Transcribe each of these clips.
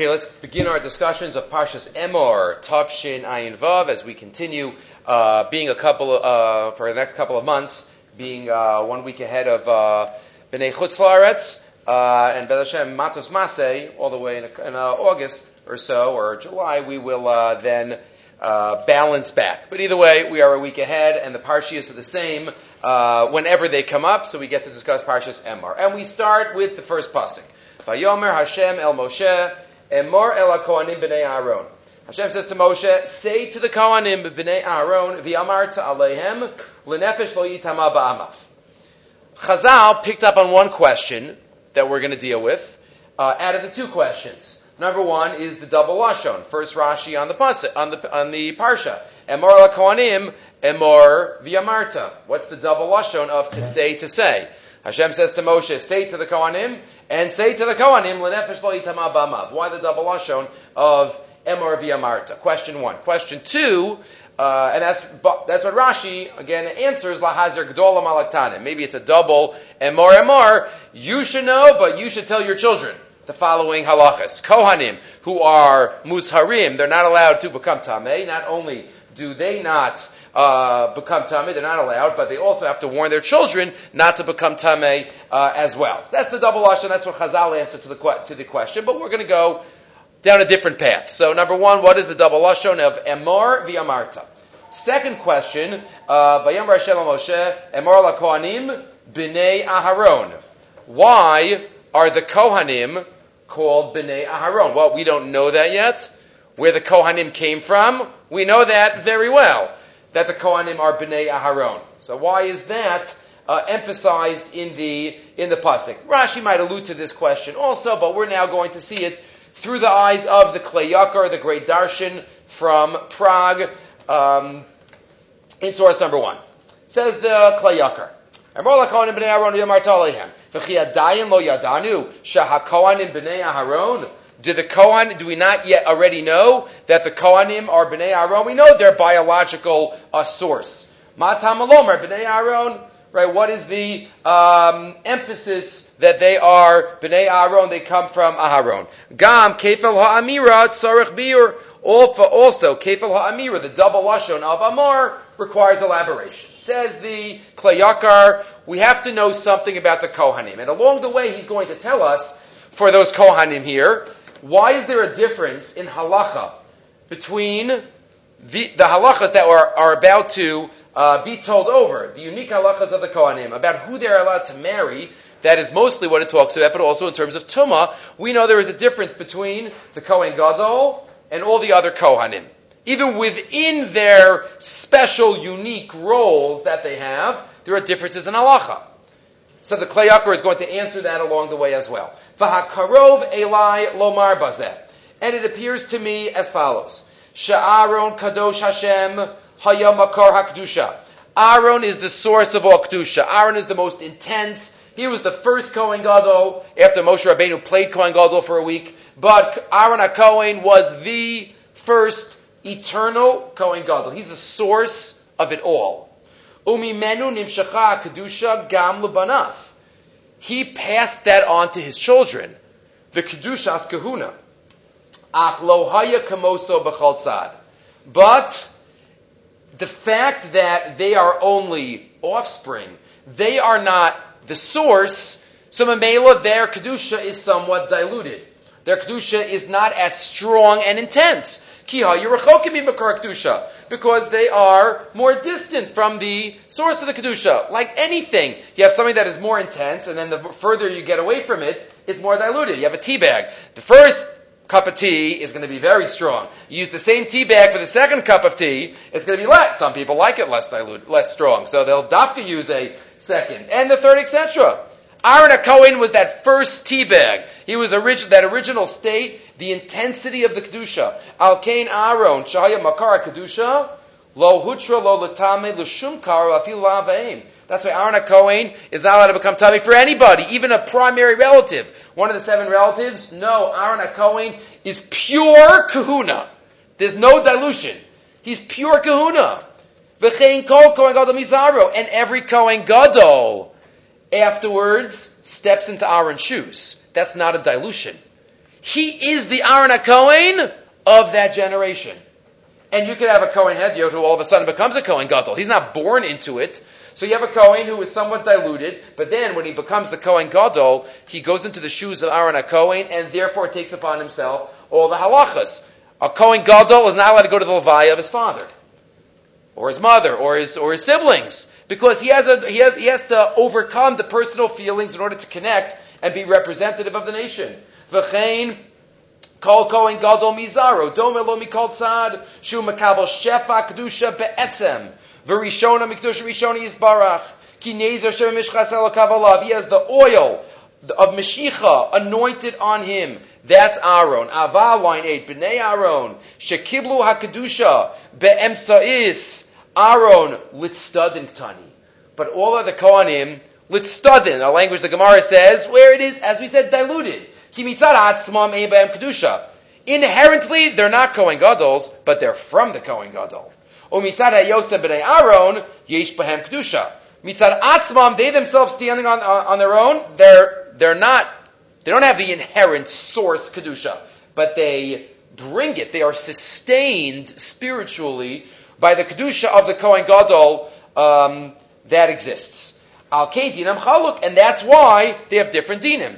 Okay, let's begin our discussions of Parshas Emor, Tavshin Ayin Vav, as we continue uh, being a couple of, uh, for the next couple of months, being uh, one week ahead of uh, Bnei Chutz Laaretz, uh, and Beth Hashem Matos Maseh, all the way in, in uh, August or so, or July, we will uh, then balance back. But either way, we are a week ahead, and the Parshias are the same whenever they come up, so we get to discuss Parshas Emor. And we start with the first pasuk. Vayomer Hashem El Moshe, Emor El HaKohanim B'nei Aaron. Hashem says to Moshe, say to the Kohanim B'nei Aaron, V'yamar Alehem, L'nefesh Lo Yitama Ba'amav. Chazal picked up on one question that we're going to deal with, uh, out of the two questions. Number one is the double lashon. First Rashi on the pasuk, on the on the parsha. Emor la kohanim, emor v'yamarta. What's the double lashon of to say to say? Hashem says to Moshe, say to the kohanim, and say to the kohanim, lenefesh lo yitama b'amav. Why the double lashon of emor v'yamarta? Question one. Question two. Uh, and that's that's what Rashi again answers lahazer gdola malaktanim. Maybe it's a double emor emor. You should know, but you should tell your children the following halachas. Kohanim, who are musharim, they're not allowed to become tameh. Not only do they not uh, become tameh, they're not allowed, but they also have to warn their children not to become tameh uh, as well. So that's the double lashon. That's what Chazal answered to the to the question. But we're going to go down a different path. So number one, what is the double lashon of emor v'yamarta? Second question, uh, Vayamar Hashem Moshe, Emor LaKohanim, B'nei Aharon. Why are the Kohanim called B'nei Aharon? Well, we don't know that yet. Where the Kohanim came from, we know that very well, that the Kohanim are B'nei Aharon. So why is that uh, emphasized in the, in the Pasuk? Rashi might allude to this question also, but we're now going to see it through the eyes of the Klei the great Darshan from Prague, um, in source number one. Says the Klei Yakar. Aharon. Do the Kohan, do we not yet already know that the Kohanim are b'nei Aharon? We know their biological uh, source. Matam alomer b'nei Aharon. Right, what is the um, emphasis that they are b'nei Aharon? They come from Aharon. Gam kefel ha'amira tzarech biur. Also, kefel ha'amira, the double lashon of Amar, requires elaboration. Says the Klei Yakar, we have to know something about the Kohanim. And along the way, he's going to tell us, for those Kohanim here, why is there a difference in halacha between the, the halachas that are, are about to uh, be told over, the unique halachas of the Kohanim, about who they're allowed to marry, that is mostly what it talks about, but also in terms of Tumah, we know there is a difference between the Kohen Gadol and all the other Kohanim even within their special, unique roles that they have, there are differences in halacha. So the Klei Yakar is going to answer that along the way as well. V'hakarov elai lomar bazeh. And it appears to me as follows. Sha'aron kadosh Hashem hayamakar hakdusha. Aaron is the source of all kedusha. Aaron is the most intense. He was the first Kohen Gadol after Moshe Rabbeinu played Kohen Gadol for a week. But Aaron HaKohen was the first eternal Kohen Gadol. He's the source of it all. Umimenu nimshacha kedusha gam lebanav. He passed that on to his children. The kedushas kahuna. Ach lohaya kamoso b'chal But the fact that they are only offspring, they are not the source, so Mamela, their Kedusha is somewhat diluted. Their Kedusha is not as strong and intense. Because they are more distant from the source of the Kedusha. Like anything, you have something that is more intense, and then the further you get away from it, it's more diluted. You have a tea bag. The first cup of tea is going to be very strong. You use the same tea bag for the second cup of tea, it's going to be less. Some people like it less diluted, less strong. So they'll dafka use a second. And the third, etc. Aaron Cohen was that first tea bag. He was orig- that original state, the intensity of the kedusha. Al Kain Aaron Shahaya Makara kedusha lo hutra lo latame l'shum karo afil lavaim. That's why Aaron Cohen is not allowed to become tummy for anybody, even a primary relative. One of the seven relatives. No, Aaron Cohen is pure kahuna. There's no dilution. He's pure kahuna. V'chein kol Kohen Gadol mizaro. And every Kohen Gadol afterwards steps into Aaron's shoes. That's not a dilution. He is the Aaron HaKohen of that generation. And you could have a Kohen Hedyot who all of a sudden becomes a Kohen Gadol. He's not born into it. So you have a Kohen who is somewhat diluted, but then when he becomes the Kohen Gadol, he goes into the shoes of Aaron HaKohen and therefore takes upon himself all the halachas. A Kohen Gadol is not allowed to go to the Levaya of his father, or his mother, or his, or his siblings, because he has, a, he, has, he has to overcome the personal feelings in order to connect and be representative of the nation. V'chein, Kol Kohen Gadol Mizaro, Dome Lo Mikol Tzad, Shu Makabel Shefa Kedusha Be'etzem, V'rishona Mikdusha Rishona Yisbarach, Ki Nezer Shem Mishchas Kavalav, he has the oil of Meshicha anointed on him. That's Aaron. Ava line 8, Bnei Aaron, Shekiblu HaKedusha, Be'emsa'is, Aaron, Litstadin Ktani. But all of the Kohanim, Litstadin, a language the Gemara says, where it is, as we said, diluted. Inherently, they're not Kohen Gadol, but they're from the Kohen Gadol. Umitzad HaYosef b'nei Aaron, yesh b'hem Kedusha. Mitzad Atzmam, they themselves standing on, on their own, they're, they're not, they don't have the inherent source Kedusha, but they bring it. They are sustained spiritually by the Kedusha of the Kohen Gadol um, that exists. Al Dinam Chaluk, and that's why they have different dinim.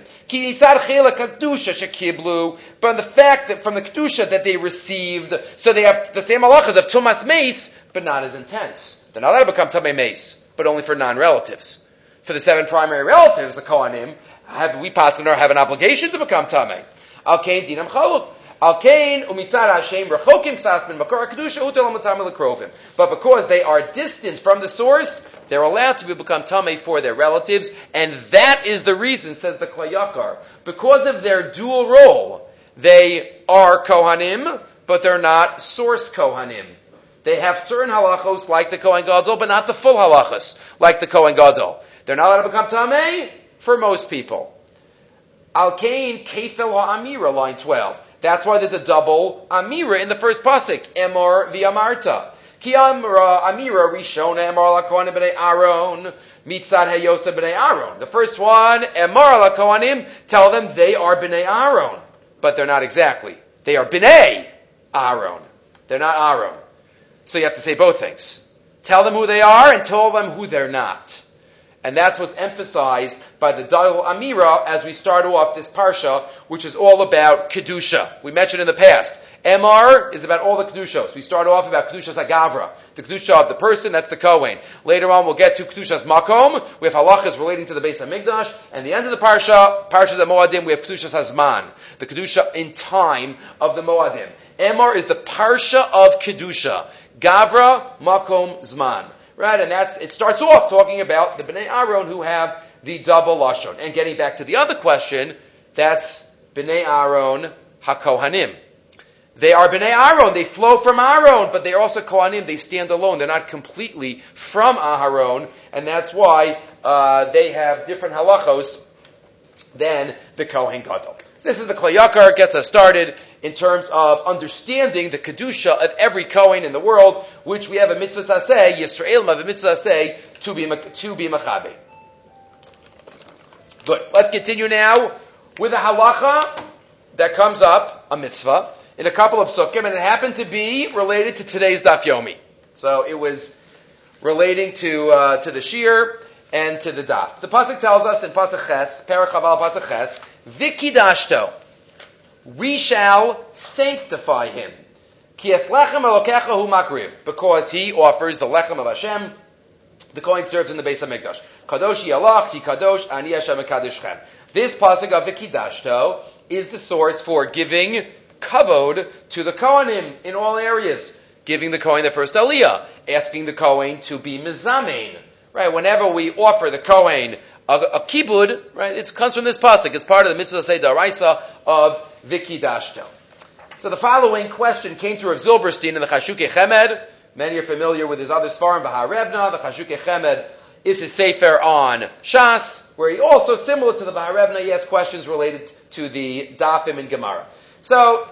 But the fact that from the kedusha that they received, so they have the same halachas of tumas mace, but not as intense. They're not allowed to become tamei mace, but only for non-relatives. For the seven primary relatives, the kohanim, have we paskin have an obligation to become tamei. Al dinam chaluk. Al kain umisar Hashem rechokim ksas ben makor kedusha utel lekrovim. But because they are distant from the source, they're allowed to become tamei for their relatives, and that is the reason, says the Klei Yakar, because of their dual role. They are Kohanim, but they're not source Kohanim. They have certain halachos like the Kohen Gadol, but not the full halachos like the Kohen Gadol. They're not allowed to become Tameh for most people. Al Kain Kefel Amira, line 12. That's why there's a double Amira in the first pasuk, Emor Viamarta. Ki Amra Amira Rishona Emor Lakohanim B'nei Aaron Mitzad Heyosa B'nei Aaron. The first one, Emor Lakohanim, tell them they are B'nei Aaron but they're not exactly. They are B'nai Aaron. They're not Aaron. So you have to say both things. Tell them who they are and tell them who they're not. And that's what's emphasized by the Dal Amira as we start off this parsha, which is all about Kedusha. We mentioned in the past. Emor is about all the Kedushos. We start off about Kedushas Agavra, the Kedusha of the person, that's the Kohen. Later on we'll get to Kedushas Makom, we have halachas relating to the base of Migdash, and the end of the parsha, parshas of Moadim, we have Kedushas Hazman, the Kedusha in time of the Moadim. Emor is the parsha of Kedusha. Gavra, Makom, Zman. Right, and that's, it starts off talking about the Bnei Aaron who have the double Lashon. And getting back to the other question, that's Bnei Aaron HaKohanim. They are Bnei Aaron. They flow from Aaron, but they are also Kohanim. They stand alone. They're not completely from Aharon, and that's why uh, they have different halachos than the Kohen Gadol. This is the Klei Yakar, gets us started in terms of understanding the Kedusha of every Kohen in the world, which we have a mitzvah saseh, Yisrael have a mitzvah saseh, to be, to be machabe. Good. Let's continue now with a halacha that comes up, a mitzvah, in a couple of psukim, and it happened to be related to today's daf yomi. So it was relating to uh, to the shir and to the daf. The pasuk tells us in pasuk ches, parachaval pasuk ches, vikidashto, we shall sanctify him. Kies lechem elokecha hu makriv, because he offers the lechem of Hashem. The coin serves in the base of Mikdash. Kadosh yalach, ki kadosh, ani Hashem kadishchem. This pasuk of vikidashto is the source for giving kavod to the Kohanim in all areas. Giving the Kohen the first aliyah, asking the Kohen to be mizamein. Right, whenever we offer the Kohen a, a kibud, right, it comes from this pasuk. It's part of the mitzvah say daraisa of vikidashto. So the following question came through of Zilberstein in the Chashuke Chemed. Many are familiar with his other svarim, Baharevna. The Chashuke Chemed is his sefer on Shas, where he also, similar to the Baharevna, he has questions related to the Dafim and Gemara. So,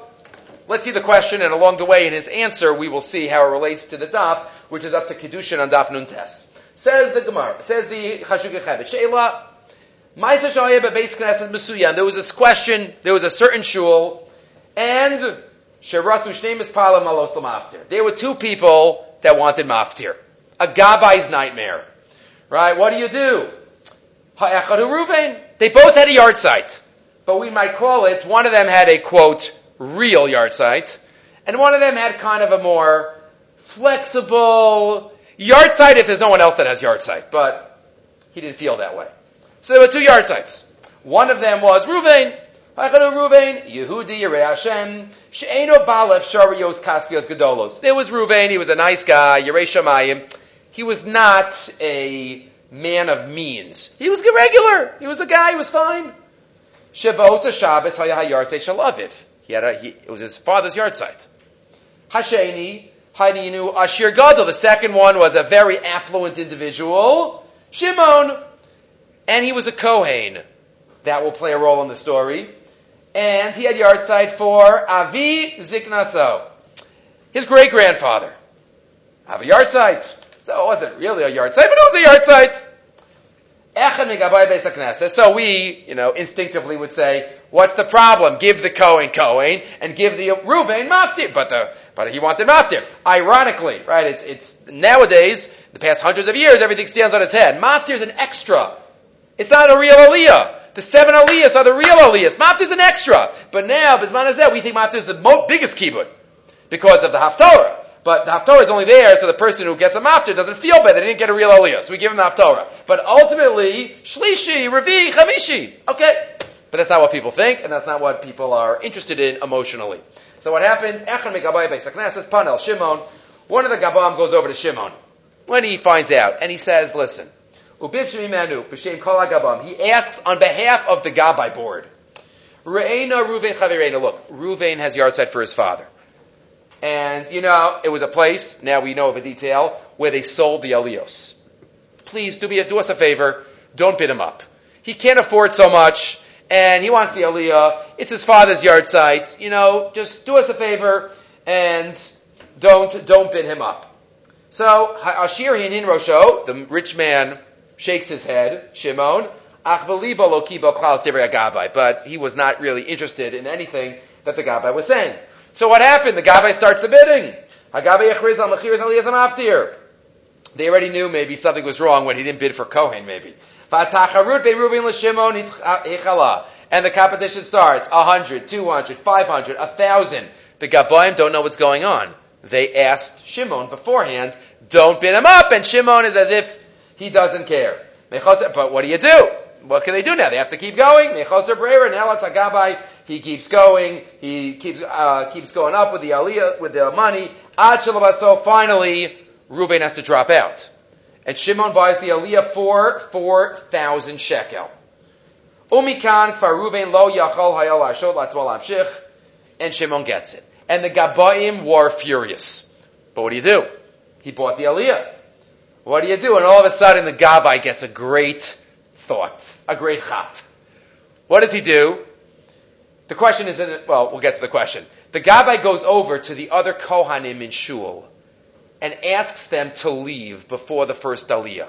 let's see the question, and along the way in his answer, we will see how it relates to the daf, which is up to Kiddushin on daf Nuntes. Says the Gemara, says the Chashuk Sheila, Ma'isa Shaya Bebeis Knesset Mesuyan. There was this question, there was a certain shul, and There were two people that wanted maftir. A Gabai's nightmare. Right? What do you do? They both had a yahrzeit. But we might call it, one of them had a quote, real yahrzeit, and one of them had kind of a more flexible yahrzeit if there's no one else that has yahrzeit. But he didn't feel that way. So there were two yahrzeits. One of them was Ruvain. Yehudi, Yerei Hashem, She'eno Balef, Sharios, Kaspios, Gedolos. There was Ruvain, he was a nice guy, Yerei Shemayim. He was not a man of means. He was regular. He was a guy, he was fine. Shavos Shabbos Haya Hayar Shalaviv. He had a, he, it was his father's yahrzeit. Hasheni, Haininu Ashir Gadol. The second one was a very affluent individual. Shimon. And he was a Kohen. That will play a role in the story. And he had yahrzeit for Avi Ziknaso. His great grandfather. Have a yahrzeit. So it wasn't really a yahrzeit, but it was a yahrzeit. So we, you know, instinctively would say, what's the problem? Give the Kohen Kohen and give the Ruvain Maftir. But the, but he wanted Maftir. Ironically, right, it's, it's, nowadays, the past hundreds of years, everything stands on its head. Maftir is an extra. It's not a real aliyah. The seven aliyahs are the real aliyahs. Maftir is an extra. But now, Bisman we think Maftir is the mo- biggest kibbut because of the Haftorah. But the Haftorah is only there so the person who gets a maftir doesn't feel bad. They didn't get a real aliyah. So we give him the Haftorah. But ultimately, Shlishi, Revi, Chamishi. Okay. But that's not what people think, and that's not what people are interested in emotionally. So what happened? Megabai Beisaknasis, Panel, Shimon. One of the Gabam goes over to Shimon. When he finds out, and he says, listen, He asks on behalf of the Gabai board. Re'ena Ruvain Chavirena. Look, Ruvain has yahrzeit for his father. And, you know, it was a place, now we know of a detail, where they sold the Elios. Please do, me, do us a favor, don't bid him up. He can't afford so much, and he wants the Aliyah. It's his father's yahrzeit. You know, just do us a favor, and don't, don't bid him up. So, Ashir Hinin Rosho, the rich man, shakes his head, Shimon, but he was not really interested in anything that the Gabbai was saying. So what happened? The Gabbai starts the bidding. They already knew maybe something was wrong when he didn't bid for Kohen, maybe. And the competition starts. 100, 200, 500, 1,000. The Gabayim don't know what's going on. They asked Shimon beforehand, don't bid him up, and Shimon is as if he doesn't care. But what do you do? What can they do now? They have to keep going. Now it's Agabai. He keeps going. He keeps uh, keeps going up with the aliyah with the money. Ad finally, Reuben has to drop out, and Shimon buys the aliyah for four thousand shekel. Umikan kfar lo yachol hayal and Shimon gets it. And the Gabaim were furious. But what do you do? He bought the aliyah. What do you do? And all of a sudden, the Gabbai gets a great thought, a great chap. What does he do? The question isn't, well, we'll get to the question. The Gabbai goes over to the other Kohanim in Shul and asks them to leave before the first Aliyah.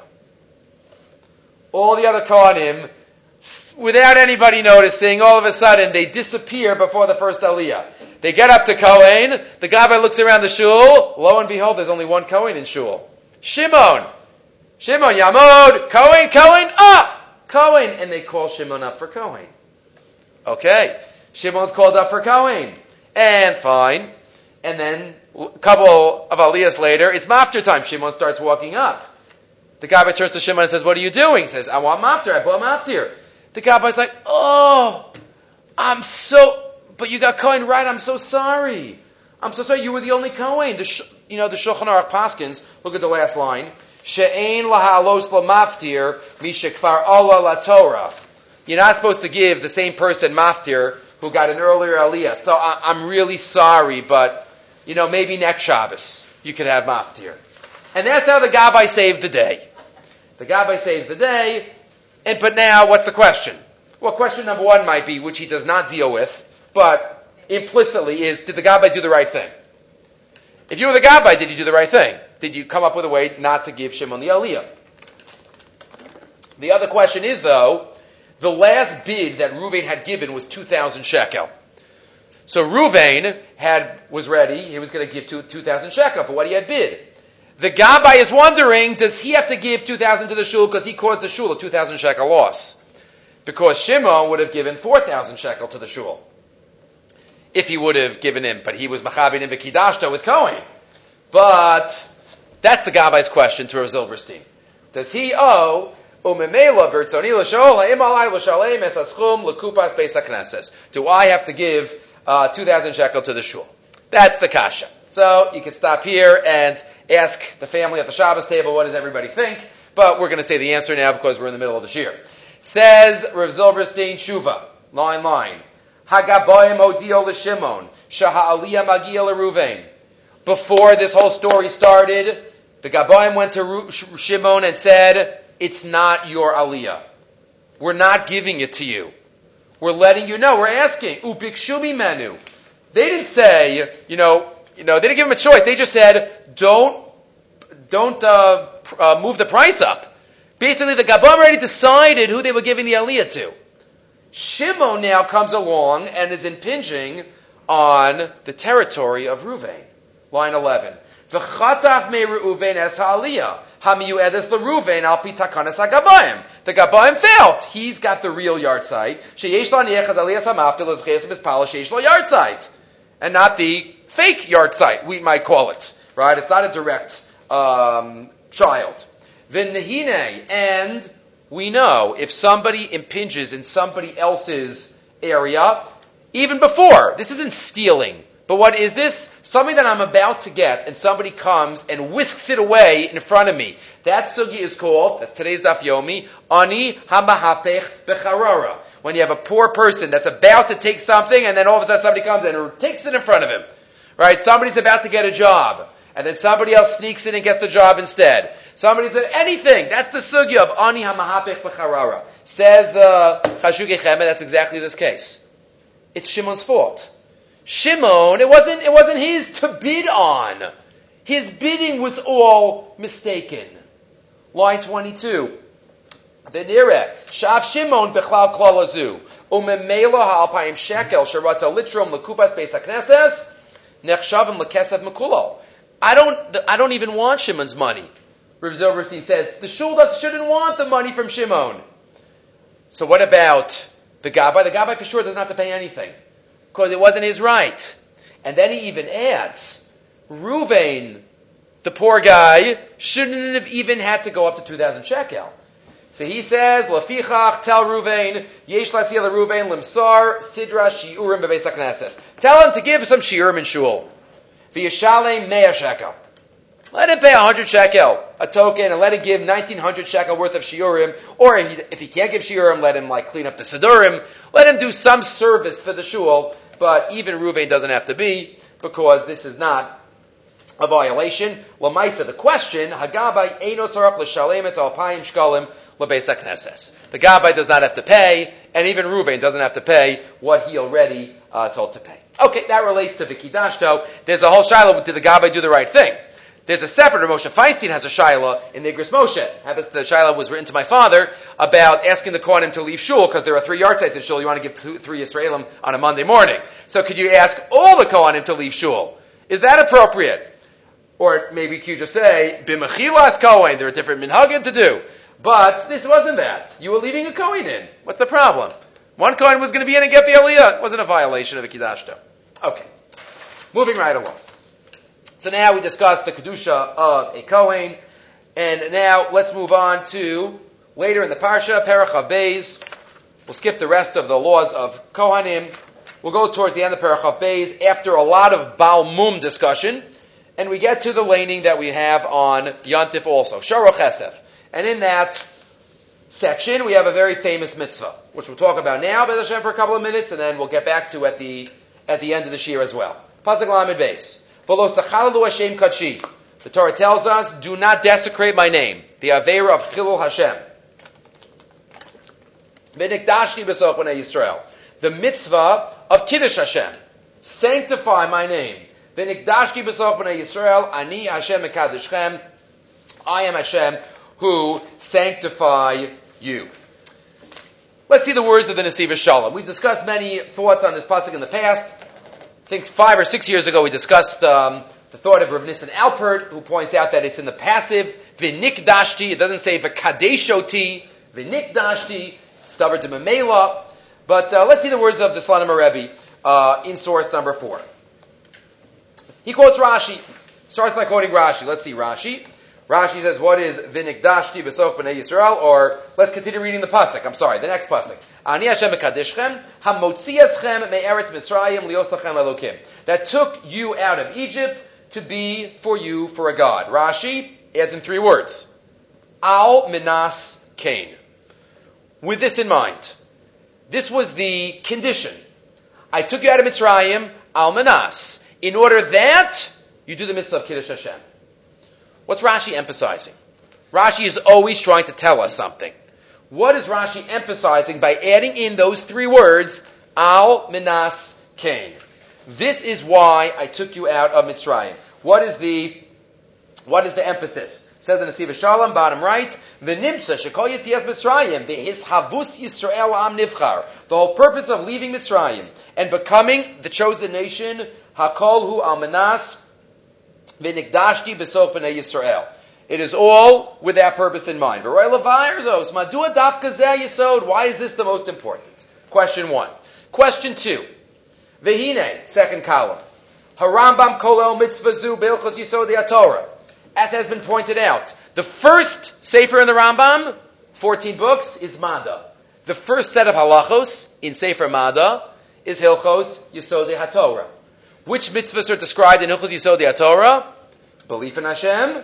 All the other Kohanim, without anybody noticing, all of a sudden they disappear before the first Aliyah. They get up to Kohen, the Gabbai looks around the Shul, lo and behold, there's only one Kohen in Shul. Shimon! Shimon, Yamod, Cohen, Cohen, up! Cohen! And they call Shimon up for Cohen. Okay. Shimon's called up for Cohen. And fine. And then a couple of aliyahs later, it's mafter time. Shimon starts walking up. The Gabbai turns to Shimon and says, what are you doing? He says, I want mafter. I bought mafter. The Gabbai's like, oh, I'm so, but you got Cohen right. I'm so sorry. I'm so sorry. You were the only Cohen. The, you know, the Shulchan Aruch Paskins, look at the last line. She'ein lahalos lamaftir mishekfar Allah la Torah. You're not supposed to give the same person maftir who got an earlier aliyah. So I, am really sorry, but you know maybe next Shabbos you could have maftir. And that's how the Gabbai saved the day. The Gabbai saves the day, and but now what's the question? Well, question number one might be, which he does not deal with, but implicitly is, did the Gabbai do the right thing? If you were the Gabbai, did you do the right thing? Did you come up with a way not to give Shimon the Aliyah? The other question is, though, the last bid that Ruvain had given was 2,000 shekel. So Ruvain had, was ready, he was going to give 2,000 shekel for what he had bid. The Gabbai is wondering, does he have to give 2,000 to the shul because he caused the shul a 2,000 shekel loss? Because Shimon would have given 4,000 shekel to the shul. If he would have given him, but he was Machabin in Vikidashta with Cohen. But, that's the Gabbai's question to Rav Zilberstein. Does he owe Do I have to give uh, 2,000 shekel to the shul? That's the kasha. So, you can stop here and ask the family at the Shabbos table, what does everybody think? But we're going to say the answer now because we're in the middle of the shir. Says Rav Zilberstein Shuva, line line. Hagabayim odio l'Shimon, shaha aliyah magia l'Ruvain. Before this whole story started, the Gabayim went to Shimon and said, it's not your aliyah. We're not giving it to you. We're letting you know. We're asking. Ubikshumi menu. They didn't say, you know, you know, they didn't give him a choice. They just said, don't, don't uh, uh, move the price up. Basically, the Gabam already decided who they were giving the aliyah to. Shimon now comes along and is impinging on the territory of Ruvain. Line 11. V'chataf me Reuven es ha'aliyah. Hamiyuedes l'Ruvain al pi takanas ha'gabayim. The Gabayim failed. He's got the real yahrzeit. Sheyesh lo niechaz aliyah samaftil l'zches mispala sheyesh lo yahrzeit. And not the fake yahrzeit, we might call it. Right? It's not a direct um, child. V'nehine, and we know if somebody impinges in somebody else's area, even before, this isn't stealing. But what is this? Something that I'm about to get, and somebody comes and whisks it away in front of me. That sugi is called, that's today's daf yomi, ani hamahapech becharara. When you have a poor person that's about to take something, and then all of a sudden somebody comes and takes it in front of him. Right? Somebody's about to get a job, and then somebody else sneaks in and gets the job instead. Somebody said anything. That's the sugya of ani hamahapech becharara. Says the Chashuke Chemed, that's exactly this case. It's Shimon's fault. Shimon, it wasn't, it wasn't his to bid on. His bidding was all mistaken. Line 22. Venire, Shav Shimon bechlal klalazu. Umemela ha'alpayim shekel sheratza litrom lekupas beis hakneses nechshavim lekesev mekulo. I don't, I don't even want Shimon's money. Rav Zilberstein says the shul shouldn't want the money from Shimon. So what about the Gabbai? The Gabbai for sure doesn't have to pay anything because it wasn't his right. And then he even adds, Ruvain, the poor guy, shouldn't have even had to go up to 2,000 shekel. So he says, Lafichach, tell Ruvain, Yesh Latzia Ruvain, Limsar, Sidra, Shiurim, Bebeitz Tell him to give some Shiurim in Shul. V'yashalem Mea shekel. Let him pay 100 shekel, a token, and let him give 1900 shekel worth of shiurim, or if he, if he can't give shiurim, let him like clean up the sidurim, let him do some service for the shul, but even Ruvain doesn't have to be, because this is not a violation. Lamaisa, the question, Hagabai Eino Tzarap L'Shalem Et Alpayim Shkalim L'Beis HaKnesses. The Gabai does not have to pay, and even Ruvain doesn't have to pay what he already uh, told to pay. Okay, that relates to Vikidashto. There's a whole shiloh, did the Gabai do the right thing? There's a separate, Moshe Feinstein has a Shiloh in the Igros Moshe. Happens the Shiloh was written to my father about asking the Kohanim to leave Shul because there are three yahrzeits in Shul. You want to give two, three Israelim on a Monday morning. So could you ask all the Kohanim to leave Shul? Is that appropriate? Or maybe you just say, Bimachilas Kohen, there are different minhagim to do. But this wasn't that. You were leaving a Kohen in. What's the problem? One Kohen was going to be in and get the Aliyah. It wasn't a violation of the Kiddashto. Okay. Moving right along. So now we discussed the Kedusha of a Kohen, and now let's move on to later in the Parsha, Perach Beis. We'll skip the rest of the laws of Kohanim. We'll go towards the end of Perach Beis after a lot of Baal Mum discussion, and we get to the laning that we have on Yantif also, Sharoch Esef. And in that section, we have a very famous mitzvah, which we'll talk about now, Bez Hashem, for a couple of minutes, and then we'll get back to at the at the end of the year as well. Pasuk Lamed Beis. V'lo sachalalu Hashem kachi. The Torah tells us, do not desecrate my name. The Avera of Chilul Hashem. Yisrael. The mitzvah of Kiddush Hashem. Sanctify my name. Yisrael. Ani Hashem Mekadishchem. I am Hashem who sanctify you. Let's see the words of the Nesivos Shalom. We've discussed many thoughts on this pasuk in the past. I think five or six years ago we discussed um, the thought of Rav Nissen Alpert, who points out that it's in the passive v'nikdashti. It doesn't say v'kadeshoti v'nikdashti. Stubborn to memela. But uh, let's see the words of the Slonim Rebbe uh, in source number four. He quotes Rashi. Starts by quoting Rashi. Let's see Rashi. Rashi says, what is Vinikdashti Besof B'nai Yisrael? Or, let's continue reading the Pasuk. I'm sorry, the next Pasuk. Ani Hashem Mekadishchem, Hamotziaschem Me'eretz Mitzrayim Lios Lachem Elokim. That took you out of Egypt to be for you for a God. Rashi adds in three words. Al Minas kain. With this in mind, this was the condition. I took you out of Mitzrayim, Al Minas, in order that you do the mitzvah of Kiddush Hashem. What's Rashi emphasizing? Rashi is always trying to tell us something. What is Rashi emphasizing by adding in those three words, Al Minas Cain? This is why I took you out of Mitzrayim. What is the, what is the emphasis? Says the Nesivos Shalom, bottom right, V'nimsa shekol yitzias Mitzrayim havus Yisrael am nivchar. The whole purpose of leaving Mitzrayim and becoming the chosen nation, hakol hu al manas v'nikdashti b'nei Yisrael. It is all with that purpose in mind. Why is this the most important? Question one. Question two. Vehine, second column. Harambam kolel mitzvazu bilchos yisod Torah. As has been pointed out, the first sefer in the Rambam, 14 books, is Mada. The first set of halachos in Sefer Mada is Hilchos Yisodei HaTorah. Which mitzvahs are described in Hilchos Yisodei HaTorah? Belief in Hashem,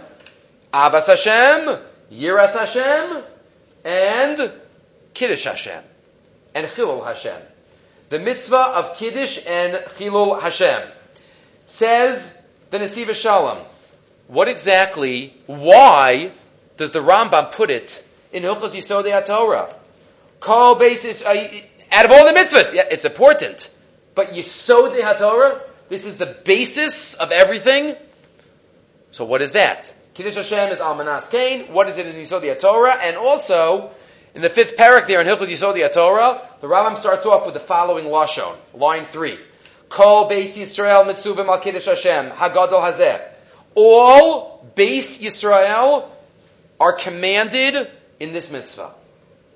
Avas Hashem, Yiras Hashem, and Kiddush Hashem, and Chilul Hashem. The mitzvah of Kiddush and Chilul Hashem. Says the Nesivos Shalom. What exactly, why does the Rambam put it in Hilchos Yisodei HaTorah? Call basis, uh, out of all the mitzvahs, yeah, it's important. But Yisodei HaTorah, this is the basis of everything. So what is that? Kiddush Hashem is Almanas Kain. What is it in Yisodei Torah? And also, in the fifth parak there in Hilchot Yisodei Torah, the Rambam starts off with the following lashon, line three: Kol Beis Yisrael Mitzuvim Al Kiddush Hashem Hagadol Hazeh. All Beis Yisrael are commanded in this mitzvah.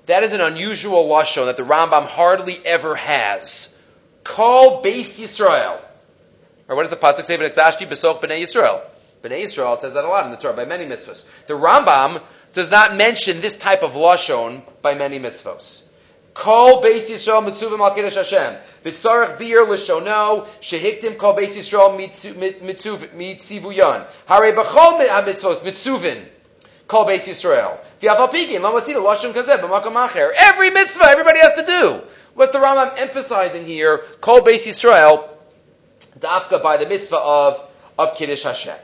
That is an unusual lashon that the Rambam hardly ever has. Kol Beis Yisrael. Or what does the pasuk say? V'nekdashti b'soch b'nei Yisrael. Bnei Yisrael says that a lot in the Torah by many mitzvahs. The Rambam does not mention this type of lashon by many mitzvahs. Kol Beis Yisrael mitzuvim al kiddush Hashem. V'tzarech bir l'shono shehiktim kol Beis Yisrael mitzivuyan. Hare b'chol mitzvos mitzuvin kol Beis Yisrael. V'yafalpigin lamatzina lashon kazeh b'makom acher. Every mitzvah everybody has to do. What's the Rambam emphasizing here? Kol Beis Yisrael dafka by the mitzvah of of kiddush Hashem.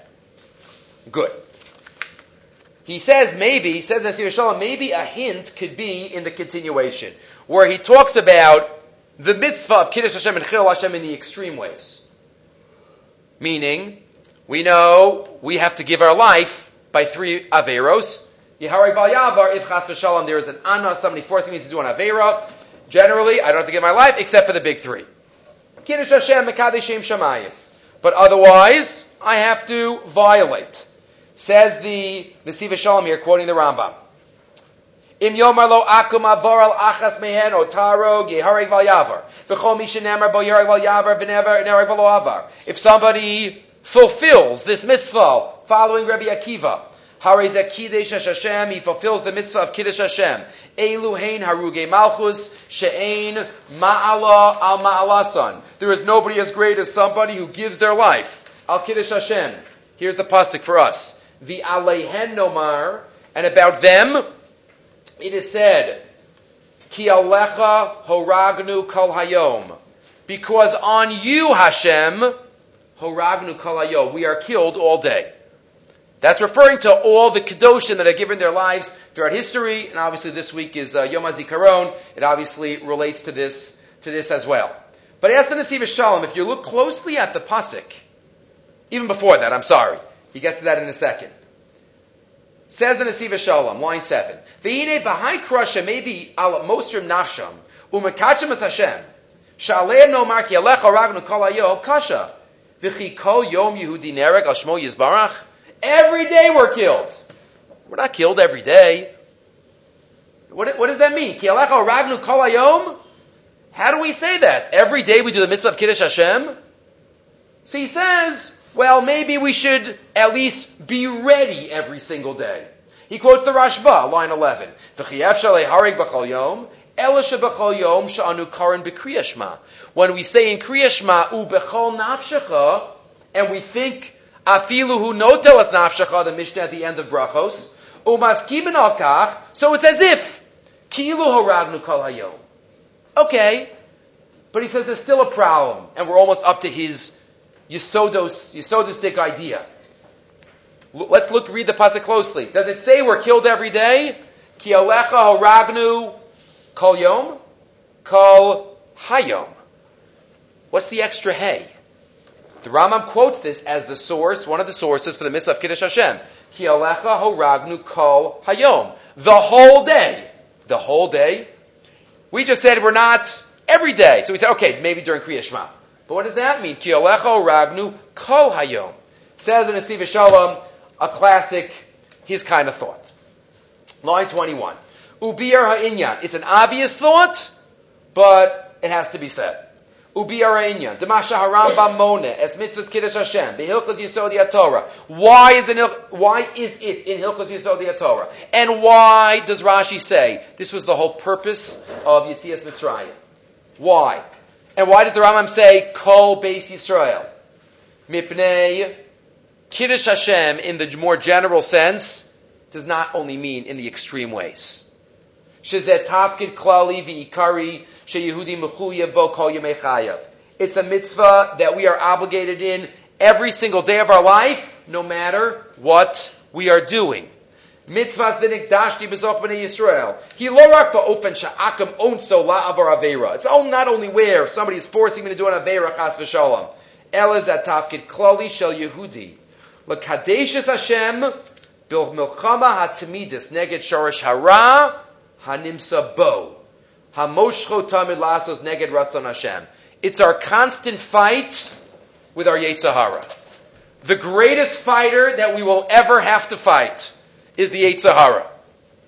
Good. He says maybe, he says Nasir Shalom, maybe a hint could be in the continuation, where he talks about the mitzvah of Kiddush Hashem and Chil Hashem in the extreme ways. Meaning, we know we have to give our life by three Averos. Yeharei Val Yavar, if Chas V'Shalom, there is an Anna, somebody forcing me to do an Avera. Generally, I don't have to give my life except for the big three. Kiddush Hashem, Mekadeshim Shemayis. But otherwise, I have to violate. Says the Nesivos Shalom here, quoting the Rambam. Im yomar lo akum avor al achas mehen otaro yehareg val yavar. V'chol mishenemar bo yehareg val yavar v'never nereg val avar. If somebody fulfills this mitzvah following Rabbi Akiva, Harei Kiddush Hashem, he fulfills the mitzvah of Kiddush Hashem. Elu hein haruge malchus she'ein ma'ala al ma'alasan. There is nobody as great as somebody who gives their life. Al Kiddush Hashem. Here's the pasuk for us the Aleihen Nomar, and about them it is said, Ki Alecha Horagnu Kol Hayom. Because on you, Hashem, Horagnu Kol Hayom, we are killed all day. That's referring to all the Kedoshim that have given their lives throughout history, and obviously this week is uh, Yom HaZikaron. It obviously relates to this, to this as well. But as the Nesivos Shalom, if you look closely at the Pasuk, even before that, I'm sorry, he gets to that in a second. Says the Nesivos Shalom, line 7. V'hine b'hai krusha maybe al mosrim nafsham, u'mekachem es Hashem, sha'aleim no marki alecha ragnu kol kasha, v'chi kol yom Yehudi nerek al shmo yizbarach. Every day we're killed. We're not killed every day. What, what does that mean? How do we say that? Every day we do the mitzvah of Kiddush Hashem? So he says, well, maybe we should at least be ready every single day. He quotes the Rashba, line 11. When we say in Kriyashma, u and we think, afilu hu notel as nafshecha, the Mishnah at the end of Brachos, umaskimin al so it's as if, kilu horagnu kol hayom. Okay, but he says there's still a problem, and we're almost up to his Yisodos, Yisodistic idea. L- let's look, read the pasuk closely. Does it say we're killed every day? Ki alecha horagnu kol yom, kol hayom. What's the extra hay? The Rambam quotes this as the source, one of the sources for the mitzvah of Kiddush Hashem. Ki alecha horagnu kol hayom. The whole day. The whole day we just said we're not every day. So we said, okay, maybe during Kriya Shema. But what does that mean? Ki olecho ragnu kol hayom. Says in Nesiv Shalom, a classic, his kind of thought. Line 21. Ubiyar ha'inyan. It's an obvious thought, but it has to be said. Ubiyar ha'inyan. Demasha harambam mone. Es mitzvahs kiddush Hashem. Behilchos yisod Torah. Why is, it, why is it in Hilchos yisod Torah? And why does Rashi say this was the whole purpose of Yitzias Mitzrayim? Why? And why does the Rambam say Kol Beis Yisrael? Mipnei Kiddush Hashem in the more general sense does not only mean in the extreme ways. Shezet tafkid klali v'ikari sheyehudi mechuyev bo kol yemei. It's a mitzvah that we are obligated in every single day of our life, no matter what we are doing. Mitzvahs v'nikdashti b'zoch b'nei Yisrael. He lo rak ba'ofen sha'akam onso la'avar avera. It's not only where somebody is forcing me to do an avera chas v'shalom. El is at tafkid klali shel Yehudi. L'kadeshes Hashem bil milchama hatamidis neged shorish hara hanimsa bo. Hamoshcho tamid lasos neged ratzon Hashem. It's our constant fight with our Yetzirah. The greatest fighter that we will ever have to fight is the Yetzirah.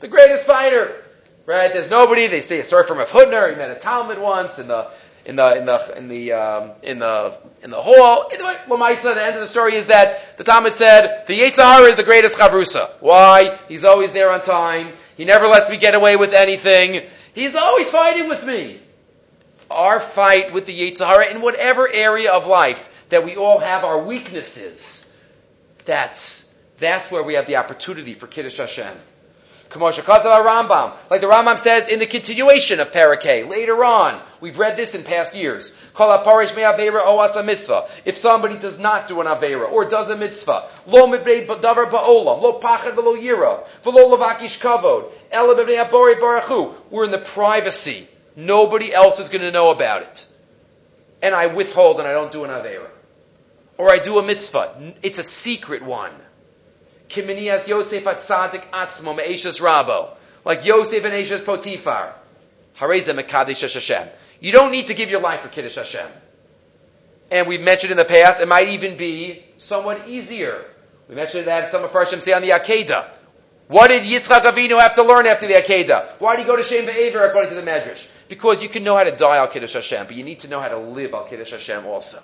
The greatest fighter. Right? There's nobody, they say a story from a Hudner, he met a talmid once in the in the in the in the um, in the in the hall. Lamaisa, the end of the story is that the talmid said the Yetzirah is the greatest chavrusa. Why? He's always there on time. He never lets me get away with anything. He's always fighting with me. Our fight with the Yetzirah in whatever area of life that we all have our weaknesses. That's that's where we have the opportunity for Kiddush Hashem. Rambam, like the Rambam says in the continuation of Parakeh, later on, we've read this in past years. Oh, if somebody does not do an Avera, or does a mitzvah, lo davar ba'olam, lo pachad v'lo yira, v'lo levakish kavod, barachu, we're in the privacy. Nobody else is going to know about it. And I withhold and I don't do an Avera. Or I do a mitzvah. It's a secret one. Kiminias Yosef Atzadik Atzmo Me'eshes Rabo. Like Yosef and Eshes Potifar. Hareza Mekadesh Hashem. You don't need to give your life for Kiddush Hashem. And we've mentioned in the past, it might even be somewhat easier. We mentioned that some of Farshim say on the Akedah. What did Yitzchak Avinu have to learn after the Akedah? Why did he go to Shem Ve'aver according to the Medrash? Because you can know how to die al Kiddush Hashem, but you need to know how to live al Kiddush Hashem also.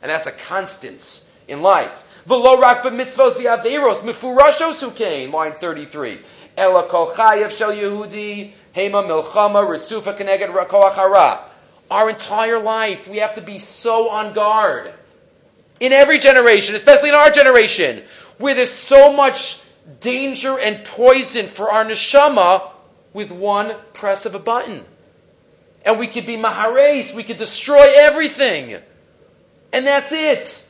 And that's a constant in life. V'lo rak b'mitzvos v'averos mifurashos hukein, line 33. Ela kol chayev shel Yehudi, hema milchama ritzufa keneged rakoach hara. Our entire life, we have to be so on guard. In every generation, especially in our generation, where there's so much danger and poison for our neshama with one press of a button. And we could be mahares, we could destroy everything. And that's it.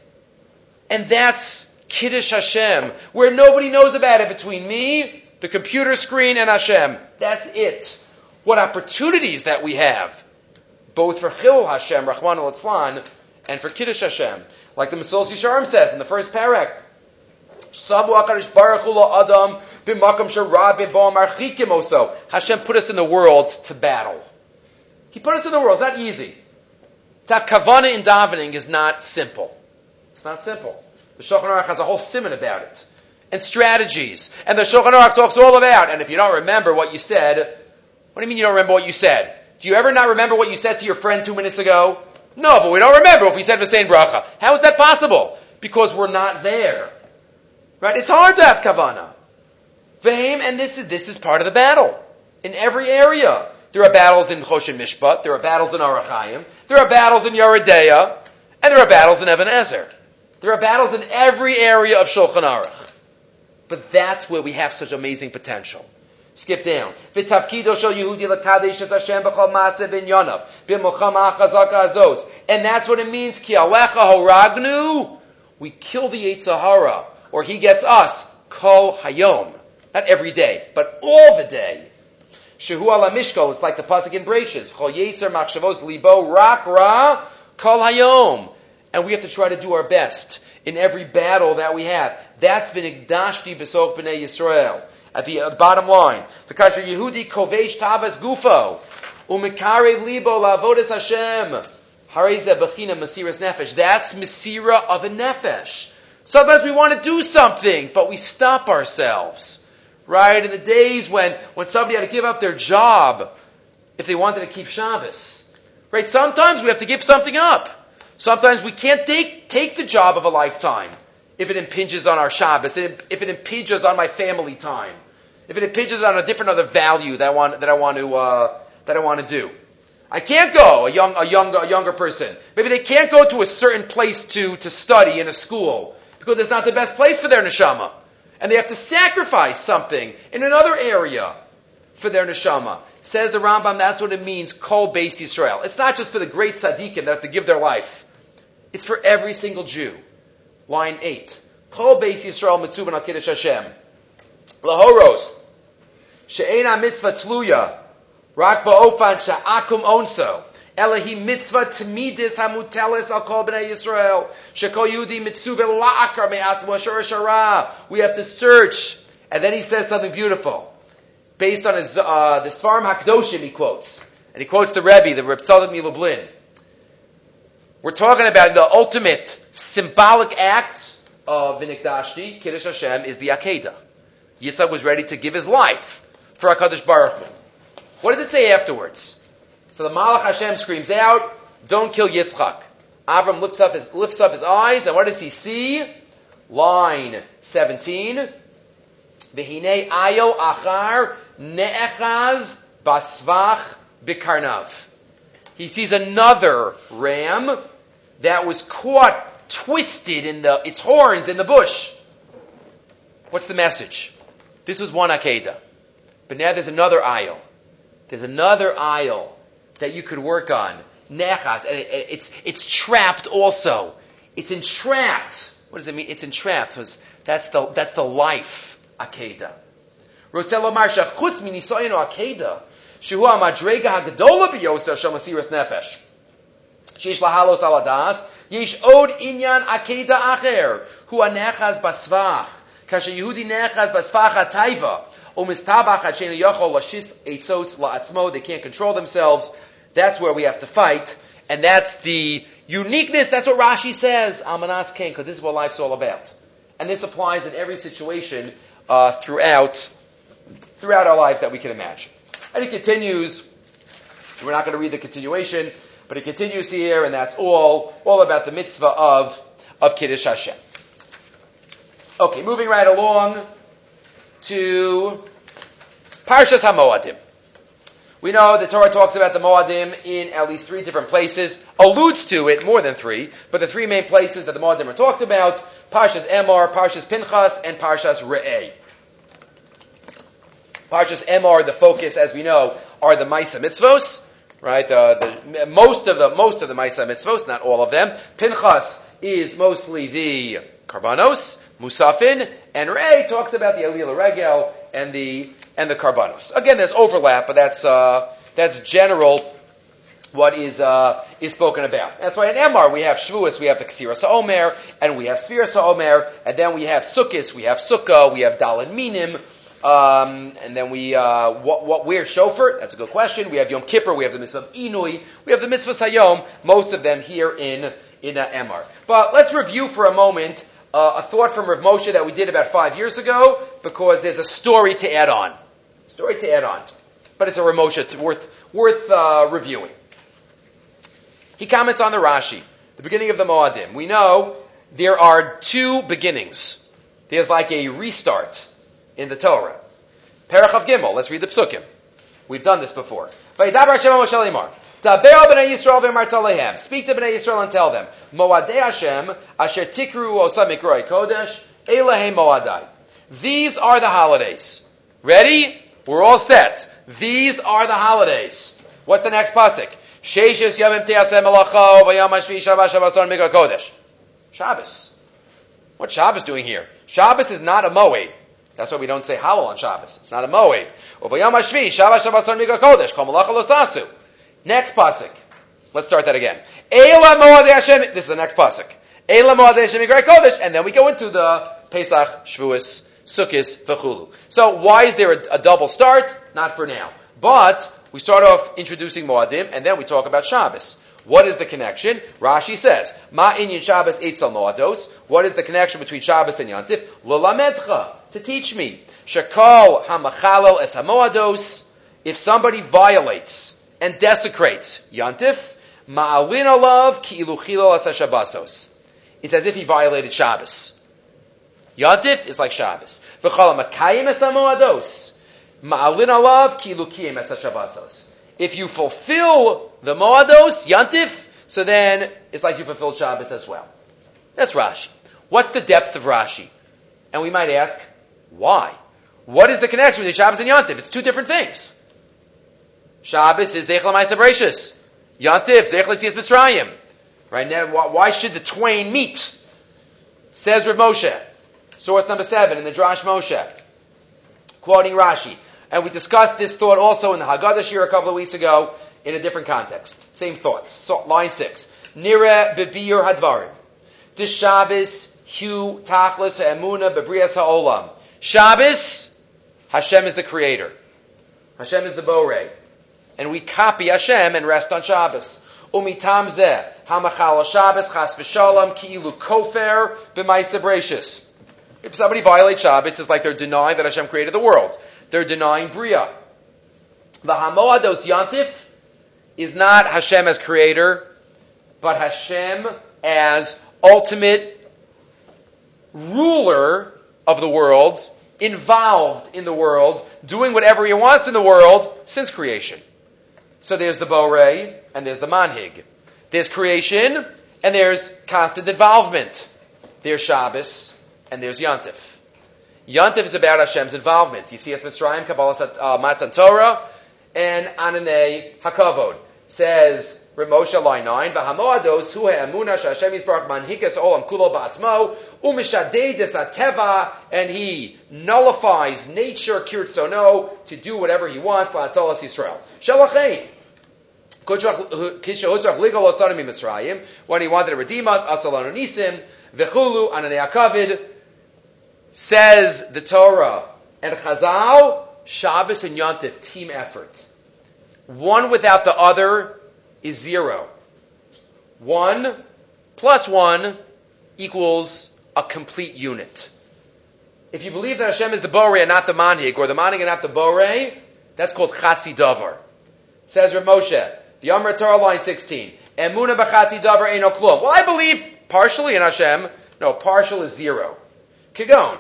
And that's Kiddush Hashem, where nobody knows about it between me, the computer screen, and Hashem. That's it. What opportunities that we have, both for Chil Hashem, Rahman al and for Kiddush Hashem. Like the Mesillas Yesharim says in the first parak, Sabu Hu Adam Hashem put us in the world to battle. He put us in the world. It's not easy. To have kavana in davening is not simple. It's not simple. The Shulchan Aruch has a whole simon about it. And strategies. And the Shulchan Aruch talks all about, and if you don't remember what you said, what do you mean you don't remember what you said? Do you ever not remember what you said to your friend two minutes ago? No, but we don't remember if we said the same bracha. How is that possible? Because we're not there. Right? It's hard to have kavana. Vahim, and this is, this is part of the battle. In every area. There are battles in Choshen Mishpat, there are battles in Orach Chayim, there are battles in Yoreh De'ah, and there are battles in Even HaEzer. There are battles in every area of Shulchan Aruch. But that's where we have such amazing potential. Skip down. V'tafkido shel Yehudi lakadesh es Hashem b'chol maasev inyonav. B'molchama chazaka azos. And that's what it means. Ki alecha horagnu. We kill the Yetzer Hara. Or he gets us. Kol hayom. Not every day, but all the day. Shehu ala mishkol. It's like the pasuk in Brachos. Chol yetzer machshavos libo rak ra kol hayom. And we have to try to do our best in every battle that we have. That's been igdashti b'soch b'nei Yisrael. At the uh, bottom line, the kasher Yehudi kovesh tavas gufo umikarev libo lavodas Hashem hareza bechina mesiras nefesh. That's mesira of a nefesh. Sometimes we want to do something, but we stop ourselves. Right? In the days when, when somebody had to give up their job if they wanted to keep Shabbos. Right? Sometimes we have to give something up. Sometimes we can't take, take the job of a lifetime if it impinges on our Shabbos, if it impinges on my family time, if it impinges on a different other value that I want, that I want to, uh, that I want to do. I can't go, a young, a young, a younger person. Maybe they can't go to a certain place to, to study in a school because it's not the best place for their neshama. And they have to sacrifice something in another area for their neshama. Says the Rambam, that's what it means, kol beis Yisrael. It's not just for the great tzaddikim that have to give their life. It's for every single Jew. Line 8. Kol Beis Yisrael mitzuban al Kiddush Hashem. Lahoros. She'ena mitzvah tluya. Rak ba'ofan sha'akum onso. Elohim mitzvah tamidis hamutelis al kol b'nei Yisrael. Shekol Yudi mitzuve la'akar me'atzmo shor shara. We have to search. And then he says something beautiful. Based on his, uh, the Svarim HaKadoshim he quotes. And he quotes the Rebbe, the Reb Tzadok Milublin. We're talking about the ultimate symbolic act of Vinikdashti, Kiddush Hashem, is the Akedah. Yitzhak was ready to give his life for HaKadosh Baruch Hu. What did it say afterwards? So the Malach Hashem screams out, don't kill Yitzchak. Avram lifts up his, lifts up his eyes, and what does he see? Line 17. V'hinei ayo achar ne'echaz basvach bikarnav he sees another ram that was caught twisted in the, its horns in the bush. What's the message? This was one Akedah. But now there's another aisle. There's another aisle that you could work on. Nechaz. And it, it's, it's trapped also. It's entrapped. What does it mean? It's entrapped because that's the, that's the life Akedah. Rosella Marsha, chutz minisoyino Akedah. Shehu amadrega hagadola biyosa shamasiras nefesh. Sheish lahalos aladas. Yesh od inyan akeda acher. Hu anechaz basvach. Kasha Yehudi nechaz basvach ataiva. Umistabach hachen yochol lashis eitzotz la'atzmo. They can't control themselves. That's where we have to fight. And that's the uniqueness. That's what Rashi says. Amanas king, because this is what life's all about. And this applies in every situation uh, throughout throughout our life that we can imagine. And he continues, we're not going to read the continuation, but he continues here, and that's all, all about the mitzvah of, of Kiddush Hashem. Okay, moving right along to Parshas HaMoadim. We know the Torah talks about the Moadim in at least three different places, alludes to it more than three, but the three main places that the Moadim are talked about, Parshas Emor, Parshas Pinchas, and Parshas Re'eh. Parshas Emor, the focus, as we know, are the Maisa Mitzvos, right? Uh, the, most of the most of the Maisa Mitzvos, not all of them. Pinchas is mostly the Karbanos, Musafin, and Re'eh talks about the Elila Regel and the and the Karbanos. Again, there's overlap, but that's uh, that's general what is uh, is spoken about. That's why in Emor we have Shavuos, we have the Ksira Omer, and we have Sfira Omer, and then we have Sukkis, we have Sukkah, we have Dalin Minim, Um, and then we, uh, what, what, where shofar? That's a good question. We have Yom Kippur, we have the mitzvah of Inui, we have the mitzvah Sayom, most of them here in, in uh, Emor. But let's review for a moment uh, a thought from Rav Moshe that we did about five years ago, because there's a story to add on. Story to add on. But it's a Rav Moshe worth, worth uh, reviewing. He comments on the Rashi, the beginning of the Moadim. We know there are two beginnings. There's like a restart in the Torah. Perach of Gimel. Let's read the psukim. We've done this before. Speak to Bnei Yisrael and tell them, Moadei Hashem, asher tikru osa mikroi kodesh, elahei moadai. These are the holidays. Ready? We're all set. These are the holidays. What's the next pasuk? Sheishes yamim te'asem melacho v'yam hashvi shabbat mikra kodesh. Shabbos. What's Shabbos doing here? Shabbos is not a moed. That's why we don't say Howell on Shabbos. It's not a Moed. Next pasuk. Let's start that again. This is the next pasuk. And then we go into the Pesach, Shavuos, Sukkot, V'chulu. So why is there a, a, double start? Not for now. But we start off introducing Moadim, and then we talk about Shabbos. What is the connection? Rashi says, Ma inyan Shabbos eitzel Moados. What is the connection between Shabbos and Yantif? L'lamedcha to teach me. Shakal hamachalel es hamoados. If somebody violates and desecrates yantif, ma'alin alav ki iluchilo as Shabbasos. It's as if he violated Shabbos. Yantif is like Shabbos. V'chal makayim es hamoados. Ma'alin alav ki ilukiyim es Shabbasos. If you fulfill the moados, yantif, so then it's like you fulfilled Shabbos as well. That's Rashi. What's the depth of Rashi? And we might ask, why? What is the connection between Shabbos and Yontif? It's two different things. Shabbos is Zeichel Bereshis. Yontif, Zeichel Yitzias Mitzrayim. Right now, why should the twain meet? Says Rav Moshe. Source number seven in the Darash Moshe. Quoting Rashi. And we discussed this thought also in the Haggadah Shir a couple of weeks ago in a different context. Same thought. So, line six. Nira bebir hadvarim. This Shabbos, hu tachlis ha'emuna bebrias ha'olam. Shabbos, Hashem is the creator. Hashem is the Borei. And we copy Hashem and rest on Shabbos. Umitam zeh, hamachal Shabbos, chas v'shalom, ki'ilu kofer, b'maisa. If somebody violates Shabbos, it's like they're denying that Hashem created the world. They're denying Bria. The Hamoados Yantif is not Hashem as creator, but Hashem as ultimate ruler of the world, involved in the world, doing whatever he wants in the world since creation. So there's the Borei and there's the Manhig. There's creation and there's constant involvement. There's Shabbos and there's Yantif. Yantif is about Hashem's involvement. You see us Mitzrayim, Kabbalah uh, Matan Torah, and Ananei Hakavod. Says Rav Moshe line 9, V'hamoados hu ha'emuna sh'Hashem yisbarach manhikas olam kulo ba'atzmo, u'mishadedis ateva, and he nullifies nature, kirtsono, to do whatever he wants, la'atzolas Yisrael. Shalachein. When he wanted to redeem us, asalanu nisim, v'chulu ananei akavid, says the Torah, and Chazal, Shabbos and Yontif, team effort. One without the other is zero. One plus one equals a complete unit. If you believe that Hashem is the Borei and not the Manhig, or the Manhig and not the Borei, that's called Chatzi Davar. Says Rav Moshe, the Amr Torah line 16, Emuna b'chatzi davar eno klum. Well, I believe partially in Hashem. No, partial is zero. Kigon.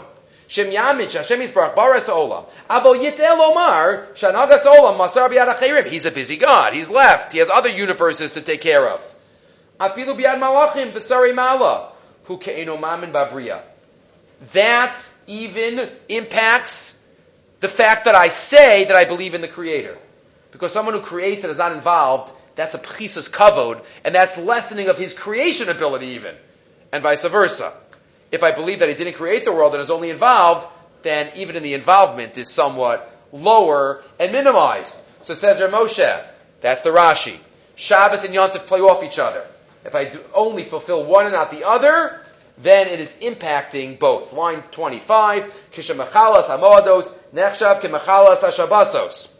Shem Yamich, Hashem Yisbarach, Baras Olam. Avo Yitel Omar, Shanagas Olam, Masar Biad. He's a busy God. He's left. He has other universes to take care of. Afilu Biad Malachim, Besari Mala, Hu Ke'eno Mamin Babriya. That even impacts the fact that I say that I believe in the Creator. Because someone who creates and is not involved, that's a pchisus kavod, and that's lessening of his creation ability even. And vice versa if I believe that he didn't create the world and is only involved, then even in the involvement is somewhat lower and minimized. So says Moshe, that's the Rashi. Shabbos and Yom Tov play off each other. If I only fulfill one and not the other, then it is impacting both. Line 25, Kishamachalas Hamoados, Nechshav Kimachalas Hashabasos.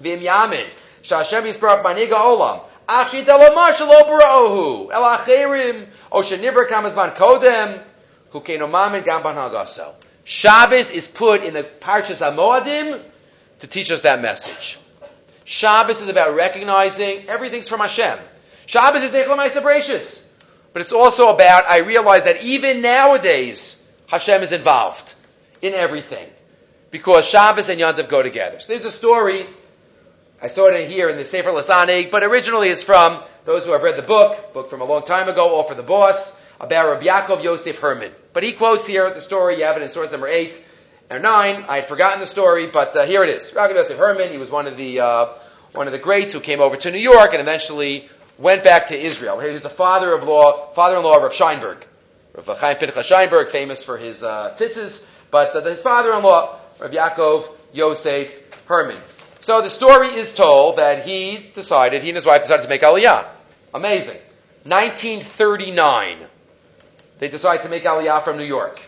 Vim Yamin, Shashem Yisbarach Maniga Olam, Achshi Talamar Shalo Bara'ohu, El Acherim, Oshanibra Kamazban Kodem. Shabbos is put in the Parshas Hamoadim to teach us that message. Shabbos is about recognizing everything's from Hashem. Shabbos is Echel Ma'isa But it's also about, I realize that even nowadays, Hashem is involved in everything. Because Shabbos and Yontif go together. So there's a story, I saw it in here in the Sefer Lasanig, but originally it's from those who have read the book, book from a long time ago, All for the Boss, about Rabbi Yaakov Yosef Herman. But he quotes here the story, you have it in source number 8 or 9. I had forgotten the story, but uh, here it is. Rabbi Yosef Herman, he was one of the, uh, one of the greats who came over to New York and eventually went back to Israel. He was the father of law, father-in-law of Rav Scheinberg. Rav Chaim Pinchas Scheinberg, famous for his uh, tzitzis, but uh, his father-in-law, Rav Yaakov Yosef Herman. So the story is told that he decided, he and his wife decided to make Aliyah. Amazing. 1939. They decide to make Aliyah from New York.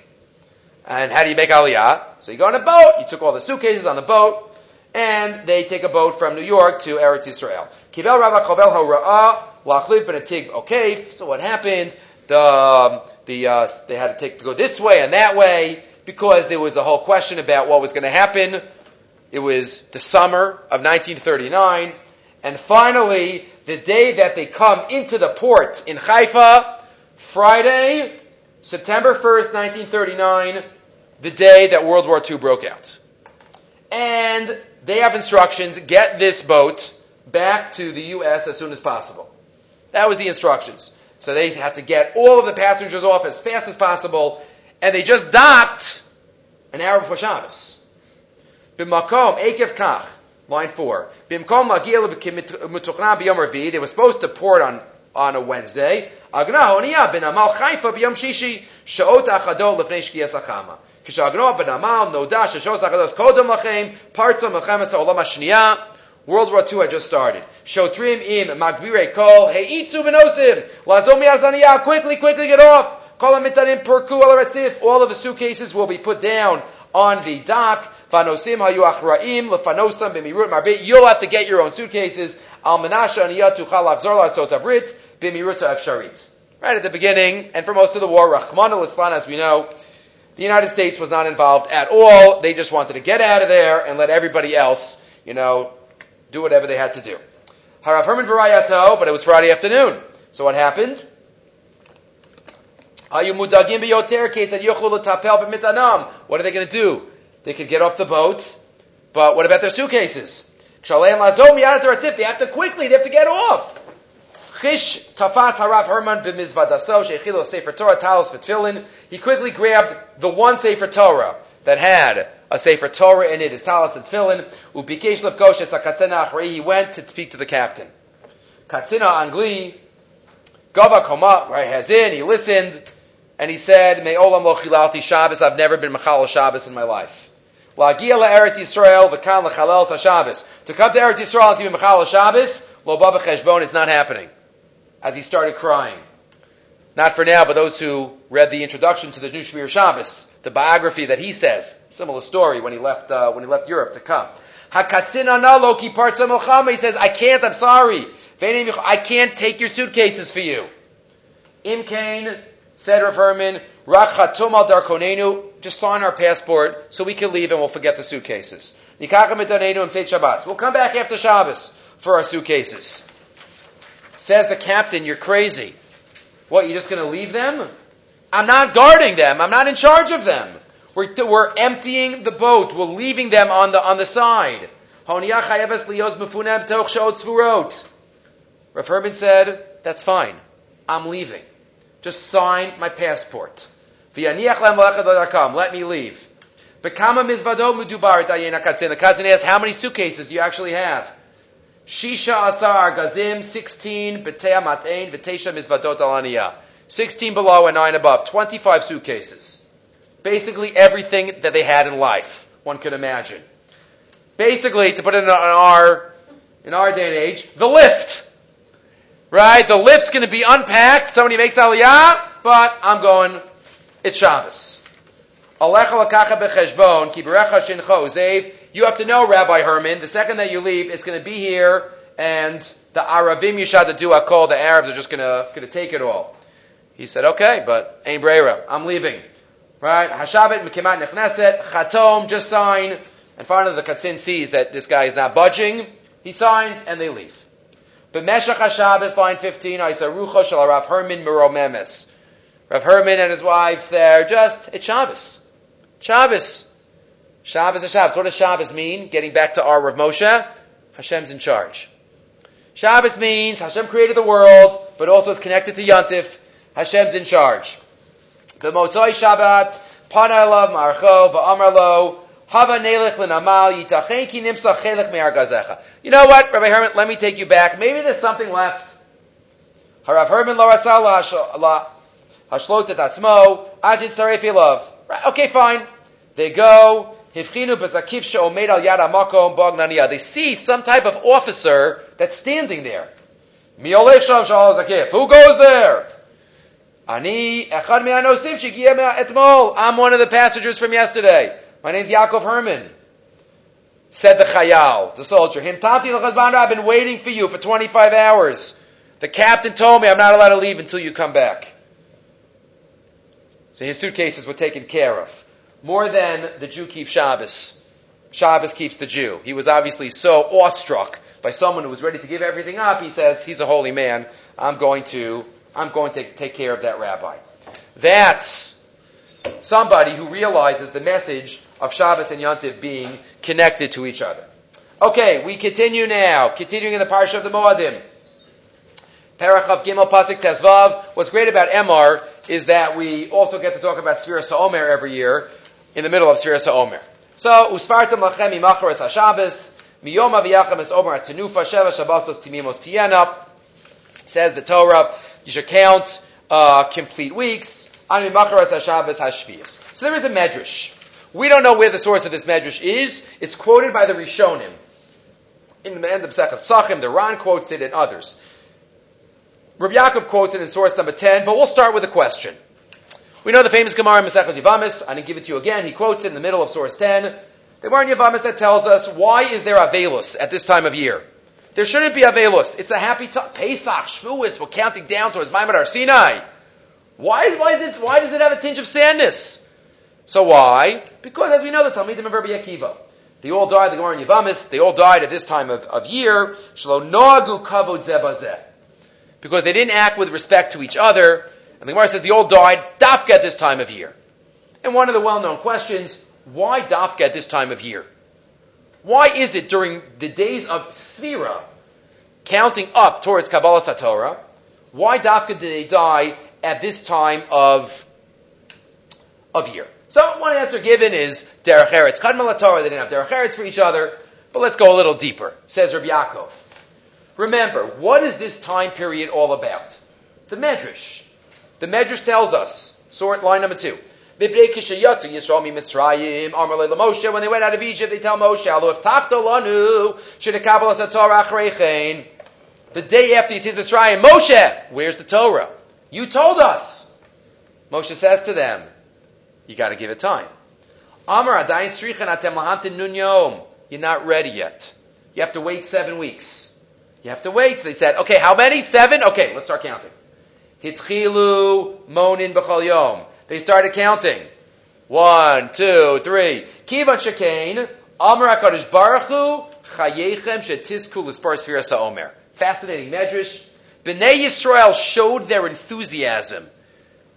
And how do you make Aliyah? So you go on a boat, you took all the suitcases on the boat, and they take a boat from New York to Eretz Yisrael. Kivel Rabba Chovel Hora'ah, Lachliv ben Atig Okay, so what happened? The, um, the, uh, they had to take, to go this way and that way, because there was a whole question about what was going to happen. It was the summer of 1939, and finally, the day that they come into the port in Haifa, Friday, September 1st, 1939, the day that World War II broke out. And they have instructions, get this boat back to the U.S. as soon as possible. That was the instructions. So they have to get all of the passengers off as fast as possible, and they just docked an hour before Shabbos. B'makom ekev kach, line four. B'mkom They were supposed to port on on a Wednesday. Agna honiya ben amal chayfa b'yom shishi shaot achadol lefnei shkiyas achama. World War II had just started. Shotrim im magbire kol heitzu benosim lazom yarzaniya quickly quickly get off. All of the suitcases will be put down on the dock. Fanosim hayu achraim lefanosam b'mirut marbit. You'll have to get your own suitcases. Al menasha aniyah tuchal avzor la sotabrit b'mirut afsharit. Right at the beginning, and for most of the war, Rahman al as we know, the United States was not involved at all. They just wanted to get out of there and let everybody else, you know, do whatever they had to do. Harav Herman Varayato, but it was Friday afternoon. So what happened? What are they going to do? They could get off the boat, but what about their suitcases? They have to quickly, they have to get off. Chish tafas harav Herman b'mizvadaso shechilu sefer Torah talos v'tfilin. He quickly grabbed the one sefer Torah that had a sefer Torah in it, his talos and tefillin. Ubikesh lefkosh katzena achrei. He went to speak to the captain. Katzina angli gava koma right has in. He listened and he said, "May olam lo chilalti Shabbos. I've never been machal Shabbos in my life." La'gia la'eretz Yisrael v'kan l'chalel Shabbos. To come to Eretz Yisrael and to be machal Shabbos, lo baba cheshbon, it's not happening as he started crying. Not for now, but those who read the introduction to the new Shmir Shabbos, the biography that he says, similar story when he left uh, when he left Europe to come. Hakatzin analoki parts He says, "I can't. I'm sorry. I can't take your suitcases for you." Imkain said Rav Herman, "Rachatum al darkonenu." Just sign our passport so we can leave and we'll forget the suitcases. We'll come back after Shabbos for our suitcases. Says the captain, you're crazy. What, you're just going to leave them? I'm not guarding them. I'm not in charge of them. We're, we're emptying the boat. We're leaving them on the, on the side. Rav Herman said, that's fine. I'm leaving. Just sign my passport. Let me leave. The cousin asked, how many suitcases do you actually have? Shisha Asar Gazim, 16, Betea Matein, Vitesha Mizvadot Alaniya. 16 below and 9 above. 25 suitcases. Basically everything that they had in life, one could imagine. Basically, to put it in our, in our day and age, the lift. Right? The lift's gonna be unpacked, somebody makes aliyah, but I'm going, it's Shabbos. Alecha lakacha becheshbon, ki berecha shincho zev. You have to know, Rabbi Herman, the second that you leave, it's going to be here, and the Aravim Yishad do call, the Arabs are just going to, going to take it all. He said, okay, but Ain Breira, I'm leaving. Right? Hashabit, Mekimat Nechneset, Chatom, just sign. And finally the Katzin sees that this guy is not budging. He signs, and they leave. But Meshach HaShabbos, line 15, Rucho Shal Rav Herman Meromemes. Rav Herman and his wife, they're just, it's Shabbos. Shabbos. Shabbos is Shabbos. What does Shabbos mean? Getting back to our Rav Moshe, Hashem's in charge. Shabbos means Hashem created the world, but also is connected to Yontif. Hashem's in charge. The Motzoi Shabbat, Panalav Marcho, Ba'amar Hava Nelech L'Namal, Yitachen Ki Nimsa Chelech Me'ar Gazecha. You know what, Rabbi Herman, let me take you back. Maybe there's something left. Harav Herman Lo Ratzah Hashlotet Atzmo, Ajit Saref Love. Okay, fine. They go, They see some type of officer that's standing there. Who goes there? I'm one of the passengers from yesterday. My name's Yaakov Herman. Said the Chayal, the soldier. I've been waiting for you for 25 hours. The captain told me I'm not allowed to leave until you come back. So his suitcases were taken care of. More than the Jew keeps Shabbos. Shabbos keeps the Jew. He was obviously so awestruck by someone who was ready to give everything up. He says, he's a holy man. I'm going to, I'm going to take care of that rabbi. That's somebody who realizes the message of Shabbos and Yontif being connected to each other. Okay, we continue now. Continuing in the parsha of the Moadim. Parachav Gimel Pasik Tezvav. What's great about Emor is that we also get to talk about Sfira Sa'omer every year in the middle of Sfira Sa'omer. So, Usfartam Lachem Imacharis HaShabbos, Miyom Aviyachem Es Omer Tenufa Sheva Shabbosos Timimos Tiena, says the Torah, you should count uh, complete weeks, Ani Macharas HaShabbos HaShvias. So there is a medrash. We don't know where the source of this medrash is. It's quoted by the Rishonim. In the end of Sechas Psachim, the Ran quotes it and others. Rabbi Yaakov quotes it in source number 10, but we'll start with a question. We know the famous Gemara Maseches Yavamis. I didn't give it to you again. He quotes it in the middle of source 10. The Gemara Yavamis that tells us, why is there Avelus at this time of year? There shouldn't be Avelus. It's a happy time. Pesach, Shavuos, we're counting down towards Maimon Sinai. Why, why, is it, why does it have a tinge of sadness? So why? Because as we know, the Talmidim of Rabbi Akiva, they all died, the Gemara in Yavamis, they all died at this time of, of year. Shlo noagu kavod zebazeh because they didn't act with respect to each other. And the Gemara says they all died dafka at this time of year. And one of the well-known questions, why dafka at this time of year? Why is it during the days of Sfira, counting up towards Kabbalah Satorah, why dafka did they die at this time of, of year? So one answer given is Derech Eretz Kadmal Torah, they didn't have Derech Eretz for each other, but let's go a little deeper, says Rabbi Yaakov. Remember, what is this time period all about? The Medrash. The Medrash tells us, sort line number two. When they went out of Egypt, they tell Moshe, the day after he sees Mitzrayim, Moshe, where's the Torah? You told us. Moshe says to them, you got to give it time. You're not ready yet. You have to wait seven weeks. You have to wait. So they said, okay, how many? Seven? Okay, let's start counting. Hitchilu monin b'chol yom. They started counting. One, two, three. Kivan shekain, Amar HaKadosh Baruch Hu, chayechem shetisku l'spar sfira sa'omer. Fascinating medrash. Bnei Yisrael showed their enthusiasm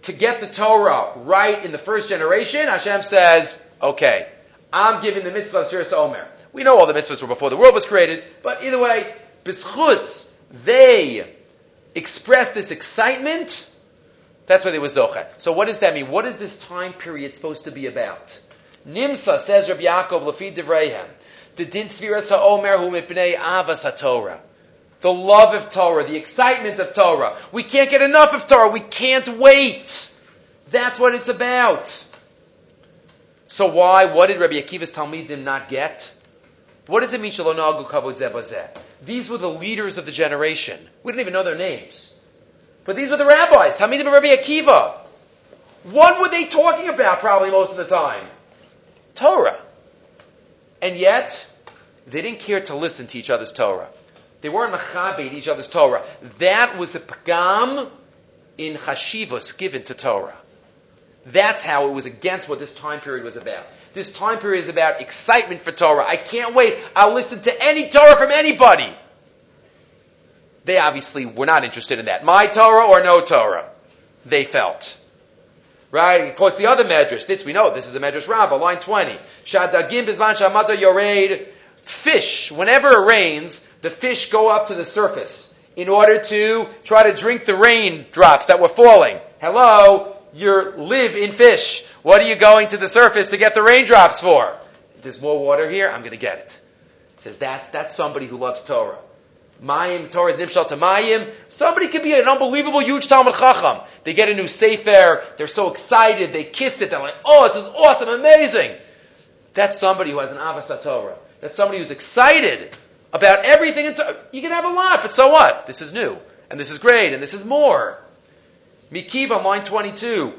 to get the Torah right in the first generation. Hashem says, okay, I'm giving the mitzvah of Sa'omer. We know all the mitzvahs were before the world was created, but either way, B'schus, they express this excitement, that's why they were zocher. So what does that mean? What is this time period supposed to be about? Nimsa, says Rabbi Yaakov, Lafi Devrehem, the din sviras ha'omer mipnei avas ha'torah. The love of Torah, the excitement of Torah. We can't get enough of Torah. We can't wait. That's what it's about. So why? What did Rabbi Akiva's Talmidim not get? What does it mean, Shalonagu? These were the leaders of the generation. We didn't even know their names. But these were the rabbis, Talmidim of Rabbi Akiva. What were they talking about probably most of the time? Torah. And yet, they didn't care to listen to each other's Torah. They weren't machabed each other's Torah. That was a pagam in chashivos given to Torah. That's how it was against what this time period was about. This time period is about excitement for Torah. I can't wait. I'll listen to any Torah from anybody. They obviously were not interested in that. My Torah or no Torah, they felt. Right? He quotes the other medrash. This we know. This is a medrash Rabbah, line 20. Shadagim bizman shamata yoreid. Fish, whenever it rains, the fish go up to the surface in order to try to drink the rain drops that were falling. Hello? You live in fish. What are you going to the surface to get the raindrops for? There's more water here, I'm going to get it. Says that's, that's somebody who loves Torah. Mayim, Torah Nimshal to Mayim. Somebody could be an unbelievable huge Talmud Chacham. They get a new Sefer, they're so excited, they kiss it, they're like, oh, this is awesome, amazing. That's somebody who has an Avas Torah. That's somebody who's excited about everything. You can have a lot, but so what? This is new, and this is great, and this is more. Mikiva, line 22,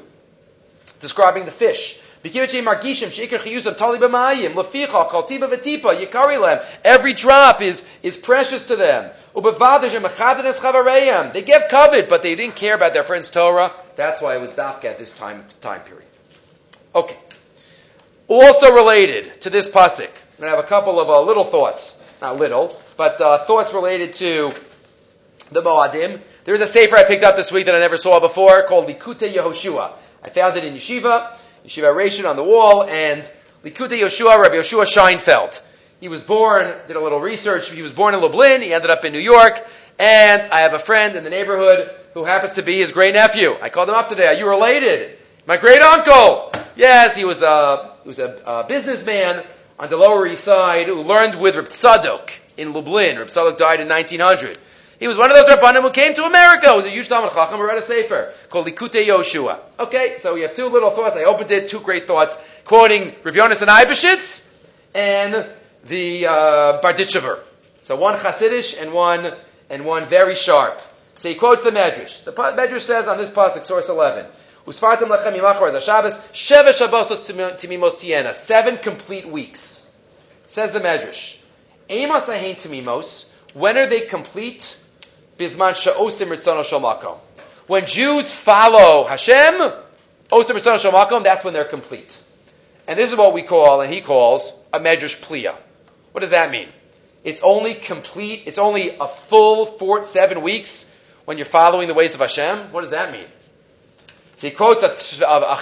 describing the fish. Every drop is, is precious to them. They gave covet, but they didn't care about their friend's Torah. That's why it was dafka at this time, time period. Okay. Also related to this pasuk, I'm going to have a couple of uh, little thoughts. Not little, but uh, thoughts related to the Moadim. There's a sefer I picked up this week that I never saw before called Likute Yehoshua. I found it in Yeshiva, Yeshiva Rishon on the wall, and Likute Yehoshua, Rabbi Yehoshua Scheinfeld. He was born, did a little research, he was born in Lublin, he ended up in New York, and I have a friend in the neighborhood who happens to be his great nephew. I called him up today. Are you related? My great uncle! Yes, he was a, he was a, a businessman on the Lower East Side who learned with Reb Tzadok in Lublin. Reb Tzadok died in 1900. He was one of those Rabbanim who came to America. He was a huge Talmud Chacham who read a sefer called Likute Yoshua. Okay, so we have two little thoughts. I opened it, two great thoughts, quoting Rav Yonasan Eibeshitz and the uh. So one Hasidish and one and one very sharp. So he quotes the Medrash. The Medrash says on this pasuk, source eleven. Usfartim lechem yimachor the Shabbos sheva shabbosos timimos siena seven complete weeks. Says the Medrash. Amos ahein timimos. When are they complete? Bisman sha'osim ritzono shal When Jews follow Hashem, osim ritzono shal that's when they're complete. And this is what we call, and he calls, a medrash pliya. What does that mean? It's only complete, it's only a full four, seven weeks when you're following the ways of Hashem. What does that mean? So he quotes a, a, a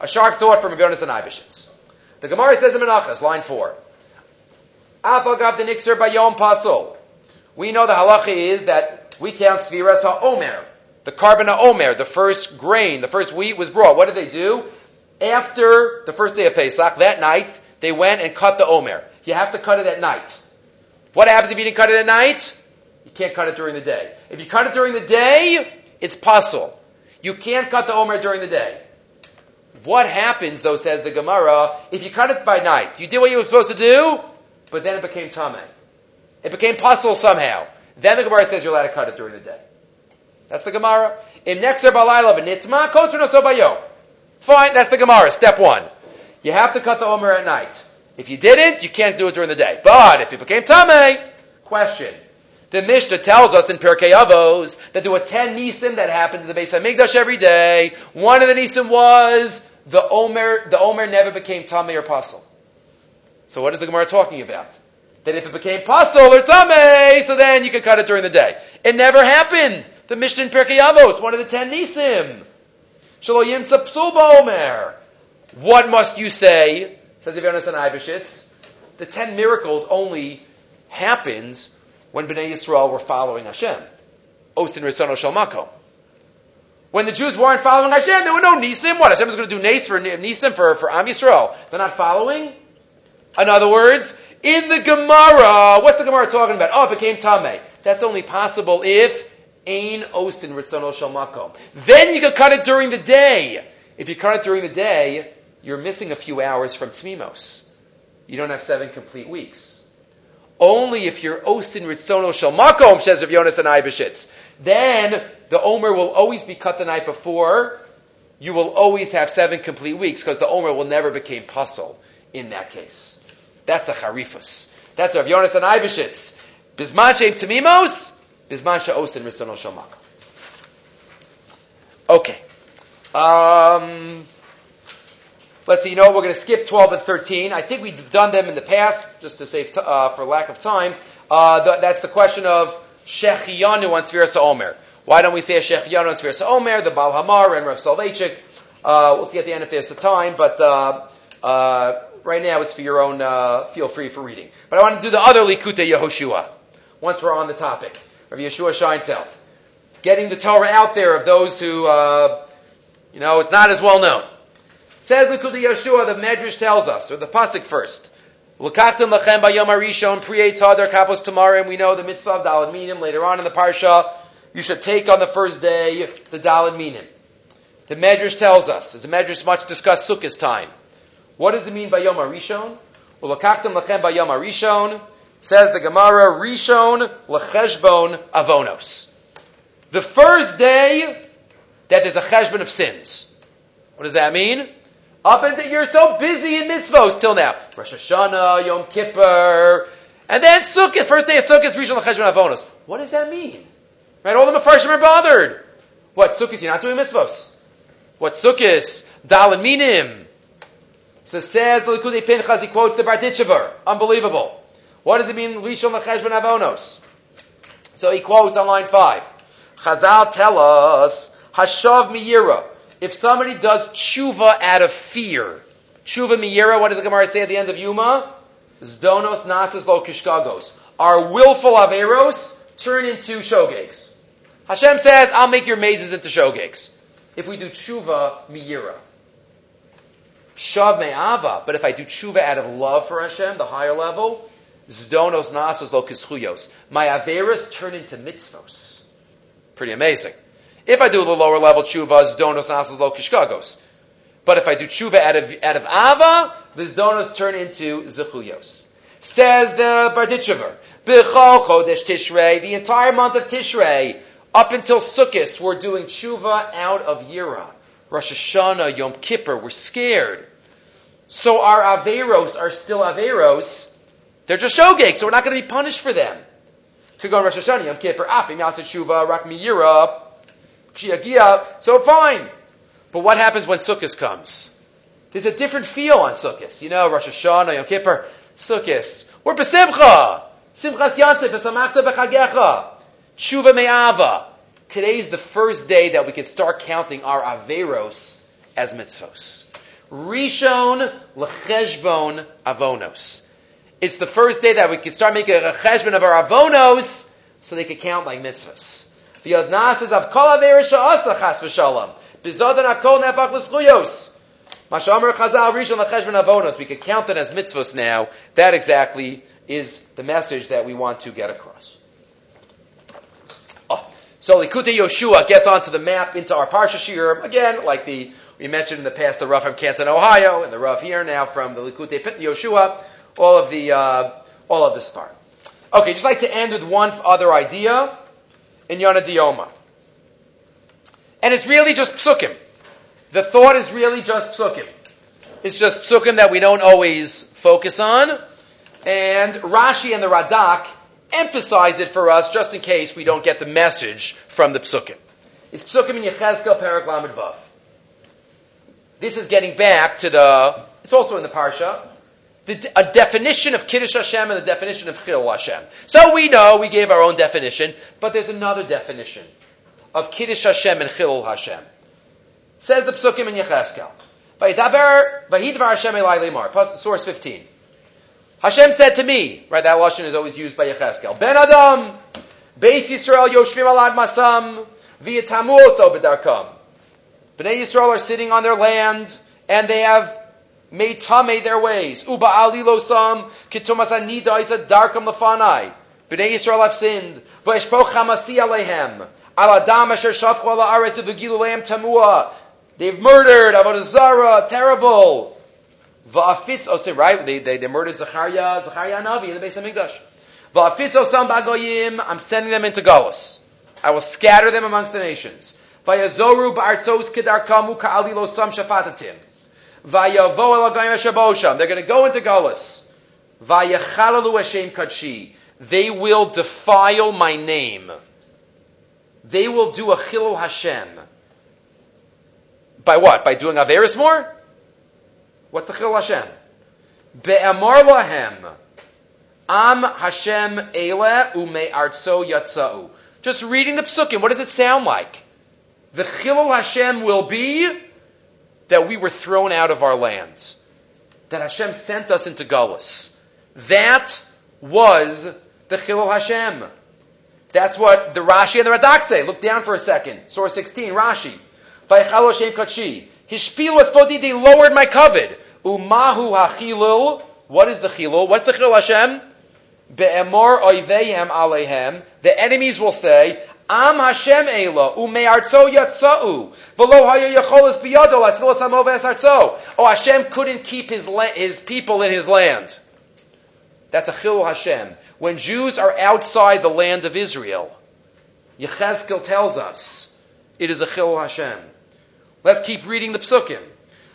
a sharp thought from Rabbi and Eibeshitz. The Gemara says in Menachas, line four. Afagav the Nixer Bayom Pasul. We know the halacha is that we count Sviras HaOmer. The carbon HaOmer, the first grain, the first wheat was brought. What did they do? After the first day of Pesach, that night, they went and cut the Omer. You have to cut it at night. What happens if you didn't cut it at night? You can't cut it during the day. If you cut it during the day, it's puzzle. You can't cut the Omer during the day. What happens, though, says the Gemara, if you cut it by night? You did what you were supposed to do, but then it became Tameh. It became puzzle somehow. Then the Gemara says you're allowed to cut it during the day. That's the Gemara. In Nexer Balayla v'nitma kosr Fine, that's the Gemara. Step one. You have to cut the Omer at night. If you didn't, you can't do it during the day. But if it became Tameh, question. The Mishnah tells us in Pirkei Avos that there were ten nisim that happened in the base of Migdash every day. One of the nisim was the Omer, the Omer never became Tameh or Pasul. So what is the Gemara talking about? That if it became pasul or tame, so then you could cut it during the day. It never happened. The Mishnah in Pirkei Avos, one of the ten nisim. Shaloyim sapsul omer. What must you say? Says Yonasan Eibeshitz. The ten miracles only happens when Bnei Yisrael were following Hashem. Osin Risono Shalmako. When the Jews weren't following Hashem, there were no nisim. What Hashem was going to do nes for nisim for for Am Yisrael? They're not following. In other words, in the Gemara, what's the Gemara talking about? Oh, it became Tameh. That's only possible if Ain Osin Ritzono Shalmakom. Then you can cut it during the day. If you cut it during the day, you're missing a few hours from Tmimos. You don't have seven complete weeks. Only if you're Osin Ritzono Shalmakom, says Rav Yonasan Eibeshitz. Then the Omer will always be cut the night before. you will always have seven complete weeks because the Omer will never become puzzle in that case. That's a charifus. That's Rav Yonasan Eibeshitz. Bisman she'im tamimos, bisman she'osin risono shalmak. Okay. Um, let's see, you know, we're going to skip 12 and 13. I think we've done them in the past, just to save, t- uh, for lack of time. Uh, the, that's the question of Shechiyanu on Svirasa Omer. Why don't we say a Shechiyanu on Svirasa Omer, the Baal HaMaor, and Rav Soloveitchik? Uh, we'll see at the end if there's a time, but, uh, uh, right now it's for your own, uh, feel free for reading. But I want to do the other Likute Yehoshua, once we're on the topic, of Yeshua Scheinfeld. Getting the Torah out there of those who, uh, you know, it's not as well known. Says Likute Yeshua, the Medrash tells us, or the Pasuk first. L'katan lachem bayom harishon priyetz hadar kapos tomorrow, and we know the mitzvah of dalad minim later on in the parsha. You should take on the first day the dalad minim. The Medrash tells us, as the Medrash much discussed Sukkot time. What does it mean by Yom HaRishon? Ulakachtem lachem by Yom HaRishon, says the Gemara, Rishon lecheshbon avonos. The first day that there's a cheshbon of sins. What does that mean? Up until you're so busy in mitzvos till now. Rosh Hashanah, Yom Kippur, and then Sukkot, first day of Sukkot is Rishon lecheshbon avonos. What does that mean? Right? All the Mepharshim are bothered. What, Sukkot, you're not doing mitzvos. What, Sukkot, Dalin Minim. So says the Likudei Pinchas, he quotes the Barditchever. Unbelievable. What does it mean, Rishon lecheshbon avonos? So he quotes on line five. Chazal tell us, Hashav miyira. If somebody does tshuva out of fear, tshuva miyira, what does the Gemara say at the end of Yuma? Zdonos nasas lo kishkagos. Our willful averos turn into shogegs. Hashem says, I'll make your mazes into shogegs. If we do tshuva miyira. Shav me'ava. But if I do tshuva out of love for Hashem, the higher level, zdonos nasos lo kischuyos. My averos turn into mitzvos. Pretty amazing. If I do the lower level tshuva, zdonos nasos lo kishkagos. But if I do tshuva out of, out of ava, the zdonos turn into zechuyos. Says the Barditchever, B'chol chodesh Tishrei, the entire month of Tishrei, up until Sukkot, we're doing tshuva out of Yira. Rosh Hashanah, Yom Kippur, we're scared. So our Averos are still Averos. They're just shogeg, so we're not going to be punished for them. Could go Rosh Hashanah, Yom Kippur, ah, Afim, Yasset Tshuva, Rak Miyira, Chiagia, so fine. But what happens when Sukkot comes? There's a different feel on Sukkot. You know, Rosh Hashanah, Yom Kippur, Sukkot. We're Besimcha. Simchas Yantif, Esamachta Bechagecha. Tshuva Me'ava. Today's the first day that we can start counting our Averos as mitzvos. Rishon Lecheshbon Avonos. It's the first day that we can start making a cheshbon of our Avonos so they can count like mitzvos. The Azna says, Av kol Averos Sha'asa Chas V'Shalom. Bizodan HaKol Nefach L'Schuyos. Mashamer Chazal Rishon Lecheshbon Avonos. We can count it as mitzvos now. That exactly is the message that we want to get across. So Likute Yoshua gets onto the map into our Parsha Shir, again, like the, we mentioned in the past, the Rav from Canton, Ohio, and the Rav here now from the Likute Yoshua, all of the, uh, all of the start. Okay, just like to end with one other idea in Yonah Dioma. And it's really just psukim. The thought is really just psukim. It's just psukim that we don't always focus on. And Rashi and the Radak emphasize it for us just in case we don't get the message from the psukim. It's psukim in Yechezkel Perak Vav. This is getting back to the, it's also in the Parsha, the, a definition of Kiddush Hashem and the definition of Chil Hashem. So we know, we gave our own definition, but there's another definition of Kiddush Hashem and Chil Hashem. Says the Psukim in Yechezkel. Source 15. Hashem said to me, right, that lashon is always used by Yechezkel. Ben Adam, Beis Yisrael Yoshvim Alad Masam, V'yatamu also b'darkam. Bnei Yisrael are sitting on their land, and they have made tame their ways. Uba alilosam, kitumas anida isa darkam lefanai. Bnei Yisrael have sinned. V'eshpoch hamasi alehem. Al adam asher shafchu ala aretz v'gilu lehem tamua. They've murdered, avodah zara, terrible. Va'afitz osam, right? They, they, they murdered Zachariah, Zachariah Navi in the base of Mikdash. Va'afitz osam bagoyim, I'm sending them into Galus. I will scatter them amongst the nations. Vayazoru ba'artzos kedarkamu ka'alilo sam shafatatim. Vayavo elagayim asher They're going to go into Gullus. Vayachalalu Hashem kadshi. They will defile my name. They will do a chilul Hashem. By what? By doing Averis more? What's the chilul Hashem? Be'amar lahem. Am Hashem ele ume artso yatzau. Just reading the psukim, what does it sound like? The chilul Hashem will be that we were thrown out of our lands. That Hashem sent us into Gullus. That was the chilul Hashem. That's what the Rashi and the Radak say. Look down for a second. Source 16, Rashi. They lowered my covet. Umahu hachilul. What is the chilul? What's the chilul Hashem? Be'emor oivehem alehem. The enemies will say, Am Hashem Ela, ume'artzo yatza'u, v'lo haya yacholas biyado, latzilas hamoves artzo. Oh, Hashem couldn't keep his, his people in his land. That's a chilul Hashem. When Jews are outside the land of Israel, Yechezkel tells us, it is a chilul Hashem. Let's keep reading the psukim.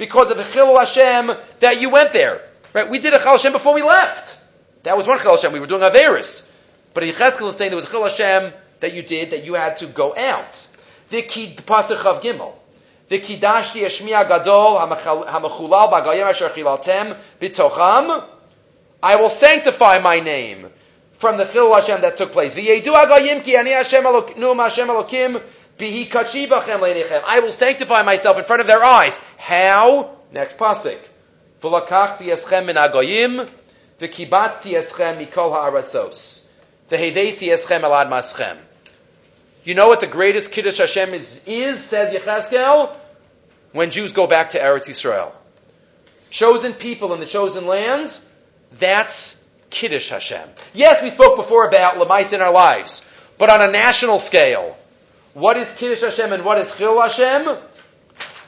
because of the chilul Hashem that you went there. Right? We did a chil Hashem before we left. That was one Chil Hashem. We were doing Averis. But Yecheskel is saying there was a Chil Hashem that you did, that you had to go out. The Pasach of Gimel. The Kidashti Eshmiya Gadol Hamachulal Bagayim Asher Chilaltem Bitocham. I will sanctify my name from the Chil Hashem that took place. V'yedu Agayim Ki Ani Hashem Elokim I will sanctify myself in front of their eyes. How? Next pasuk. V'lakachti Eschem Min Agayim V'kibatzti eschem mikol ha'aratzos. V'hevesi eschem elad maschem. You know what the greatest Kiddush Hashem is, is says Yechezkel? When Jews go back to Eretz Yisrael. Chosen people in the chosen land, that's Kiddush Hashem. Yes, we spoke before about Lamais in our lives, but on a national scale, what is Kiddush Hashem and what is Chil Hashem?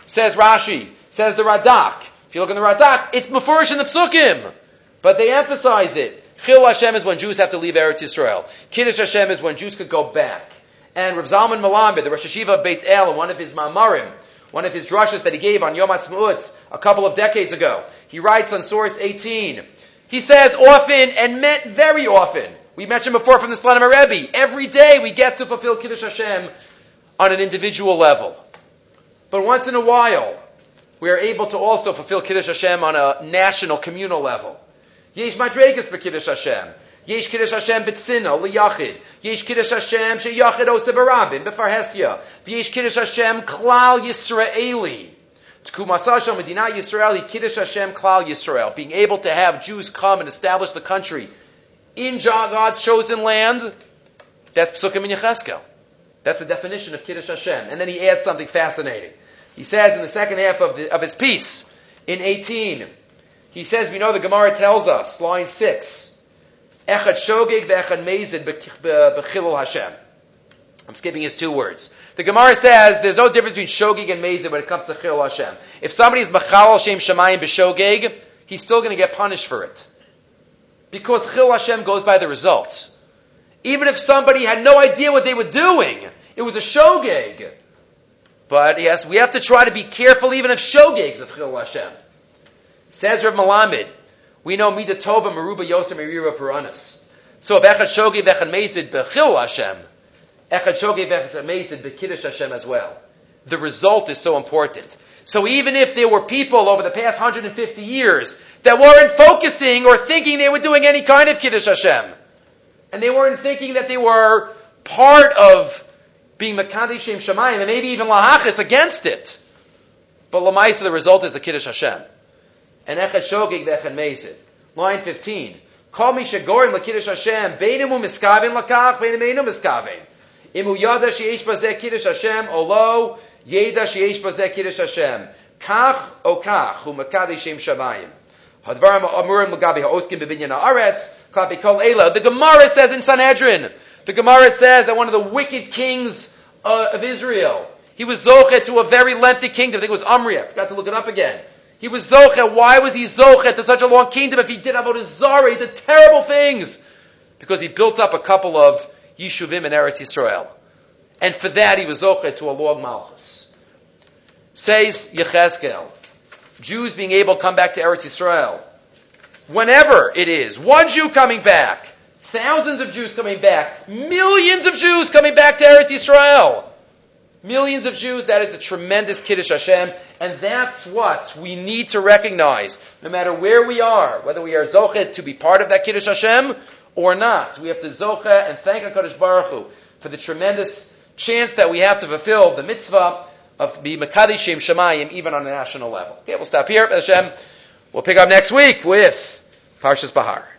Says Rashi, says the Radak. If you look in the Radak, it's Mefurish in the Psukim. But they emphasize it. Chil Hashem is when Jews have to leave Eretz Yisrael. Kiddush Hashem is when Jews could go back. And Rav Zalman Melamed, the Rosh Yeshiva of Beit El, one of his mamarim, one of his drushes that he gave on Yom Ha'atzmaut a couple of decades ago, he writes on source 18, he says often and meant very often, we mentioned before from the Slonimer Rebbe, every day we get to fulfill Kiddush Hashem on an individual level. But once in a while, we are able to also fulfill Kiddush Hashem on a national, communal level. Yesh madregas b'kiddush Hashem. Yesh kiddush Hashem b'tzina liyachid. Yesh kiddush Hashem sheyachid osa barabim b'farhesya. Yesh kiddush Hashem klal Yisraeli. Tkumasashal Medina Yisrael, Kiddush Hashem Klal Yisrael, being able to have Jews come and establish the country in God's chosen land. That's Psukim in Yecheskel. That's the definition of Kiddush Hashem. And then he adds something fascinating. He says in the second half of, the, of his piece, in 18, he says, we know the Gemara tells us, line 6, Echad ve'echad mezid Hashem. I'm skipping his two words. The Gemara says there's no difference between shogeg and mezid when it comes to chilul Hashem. If somebody is machal shem shemayim b'shogeg, he's still going to get punished for it. Because chilul Hashem goes by the results. Even if somebody had no idea what they were doing, it was a shogeg. But yes, we have to try to be careful even of shogeg is of chilul Hashem. Says Rav Malamed, we know Mida Tova Meruba Yosem Merira Puranas. So if Echad Shogi Vechad Mezid Bechil Hashem, Echad Shogi Vechad Mezid Bekiddush Hashem as well. The result is so important. So even if there were people over the past 150 years that weren't focusing or thinking they were doing any kind of Kiddush Hashem, and they weren't thinking that they were part of being Makadi Shem Shemayim, and maybe even Lahachis against it, but Lamaisa, the result is a Kiddush Hashem and echad shogig v'echad mezid. Line 15. Call me shagorim l'kiddush Hashem, beinim miskaven lakach, beinim einu miskaven. Imu yada sheyesh bazeh kiddush Hashem, olo yeda sheyesh bazeh kiddush Hashem. Kach o kach, hu makadi shem shamayim. Hadvarim amurim l'gabi ha'oskim bebinyan ha'aretz. The Gemara says in Sanhedrin, the Gemara says that one of the wicked kings uh, of Israel, he was Zochet to a very lengthy kingdom. I think it was Amri. I forgot to look it up again. He was Zochet. Why was he Zochet to such a long kingdom if he did Avodah Zarah? He did terrible things. Because he built up a couple of Yishuvim in Eretz Yisrael. And for that he was Zochet to a long Malchus. Says Yechezkel, Jews being able to come back to Eretz Yisrael. Whenever it is, one Jew coming back, thousands of Jews coming back, millions of Jews coming back to Eretz Yisrael. Millions of Jews, that is a tremendous Kiddush Hashem, and that's what we need to recognize, no matter where we are, whether we are Zochet to be part of that Kiddush Hashem or not. We have to Zocha and thank HaKadosh Baruch Hu for the tremendous chance that we have to fulfill the mitzvah of be Makadishim Shemayim even on a national level. Okay, we'll stop here. Hashem. We'll pick up next week with Parshas Bahar.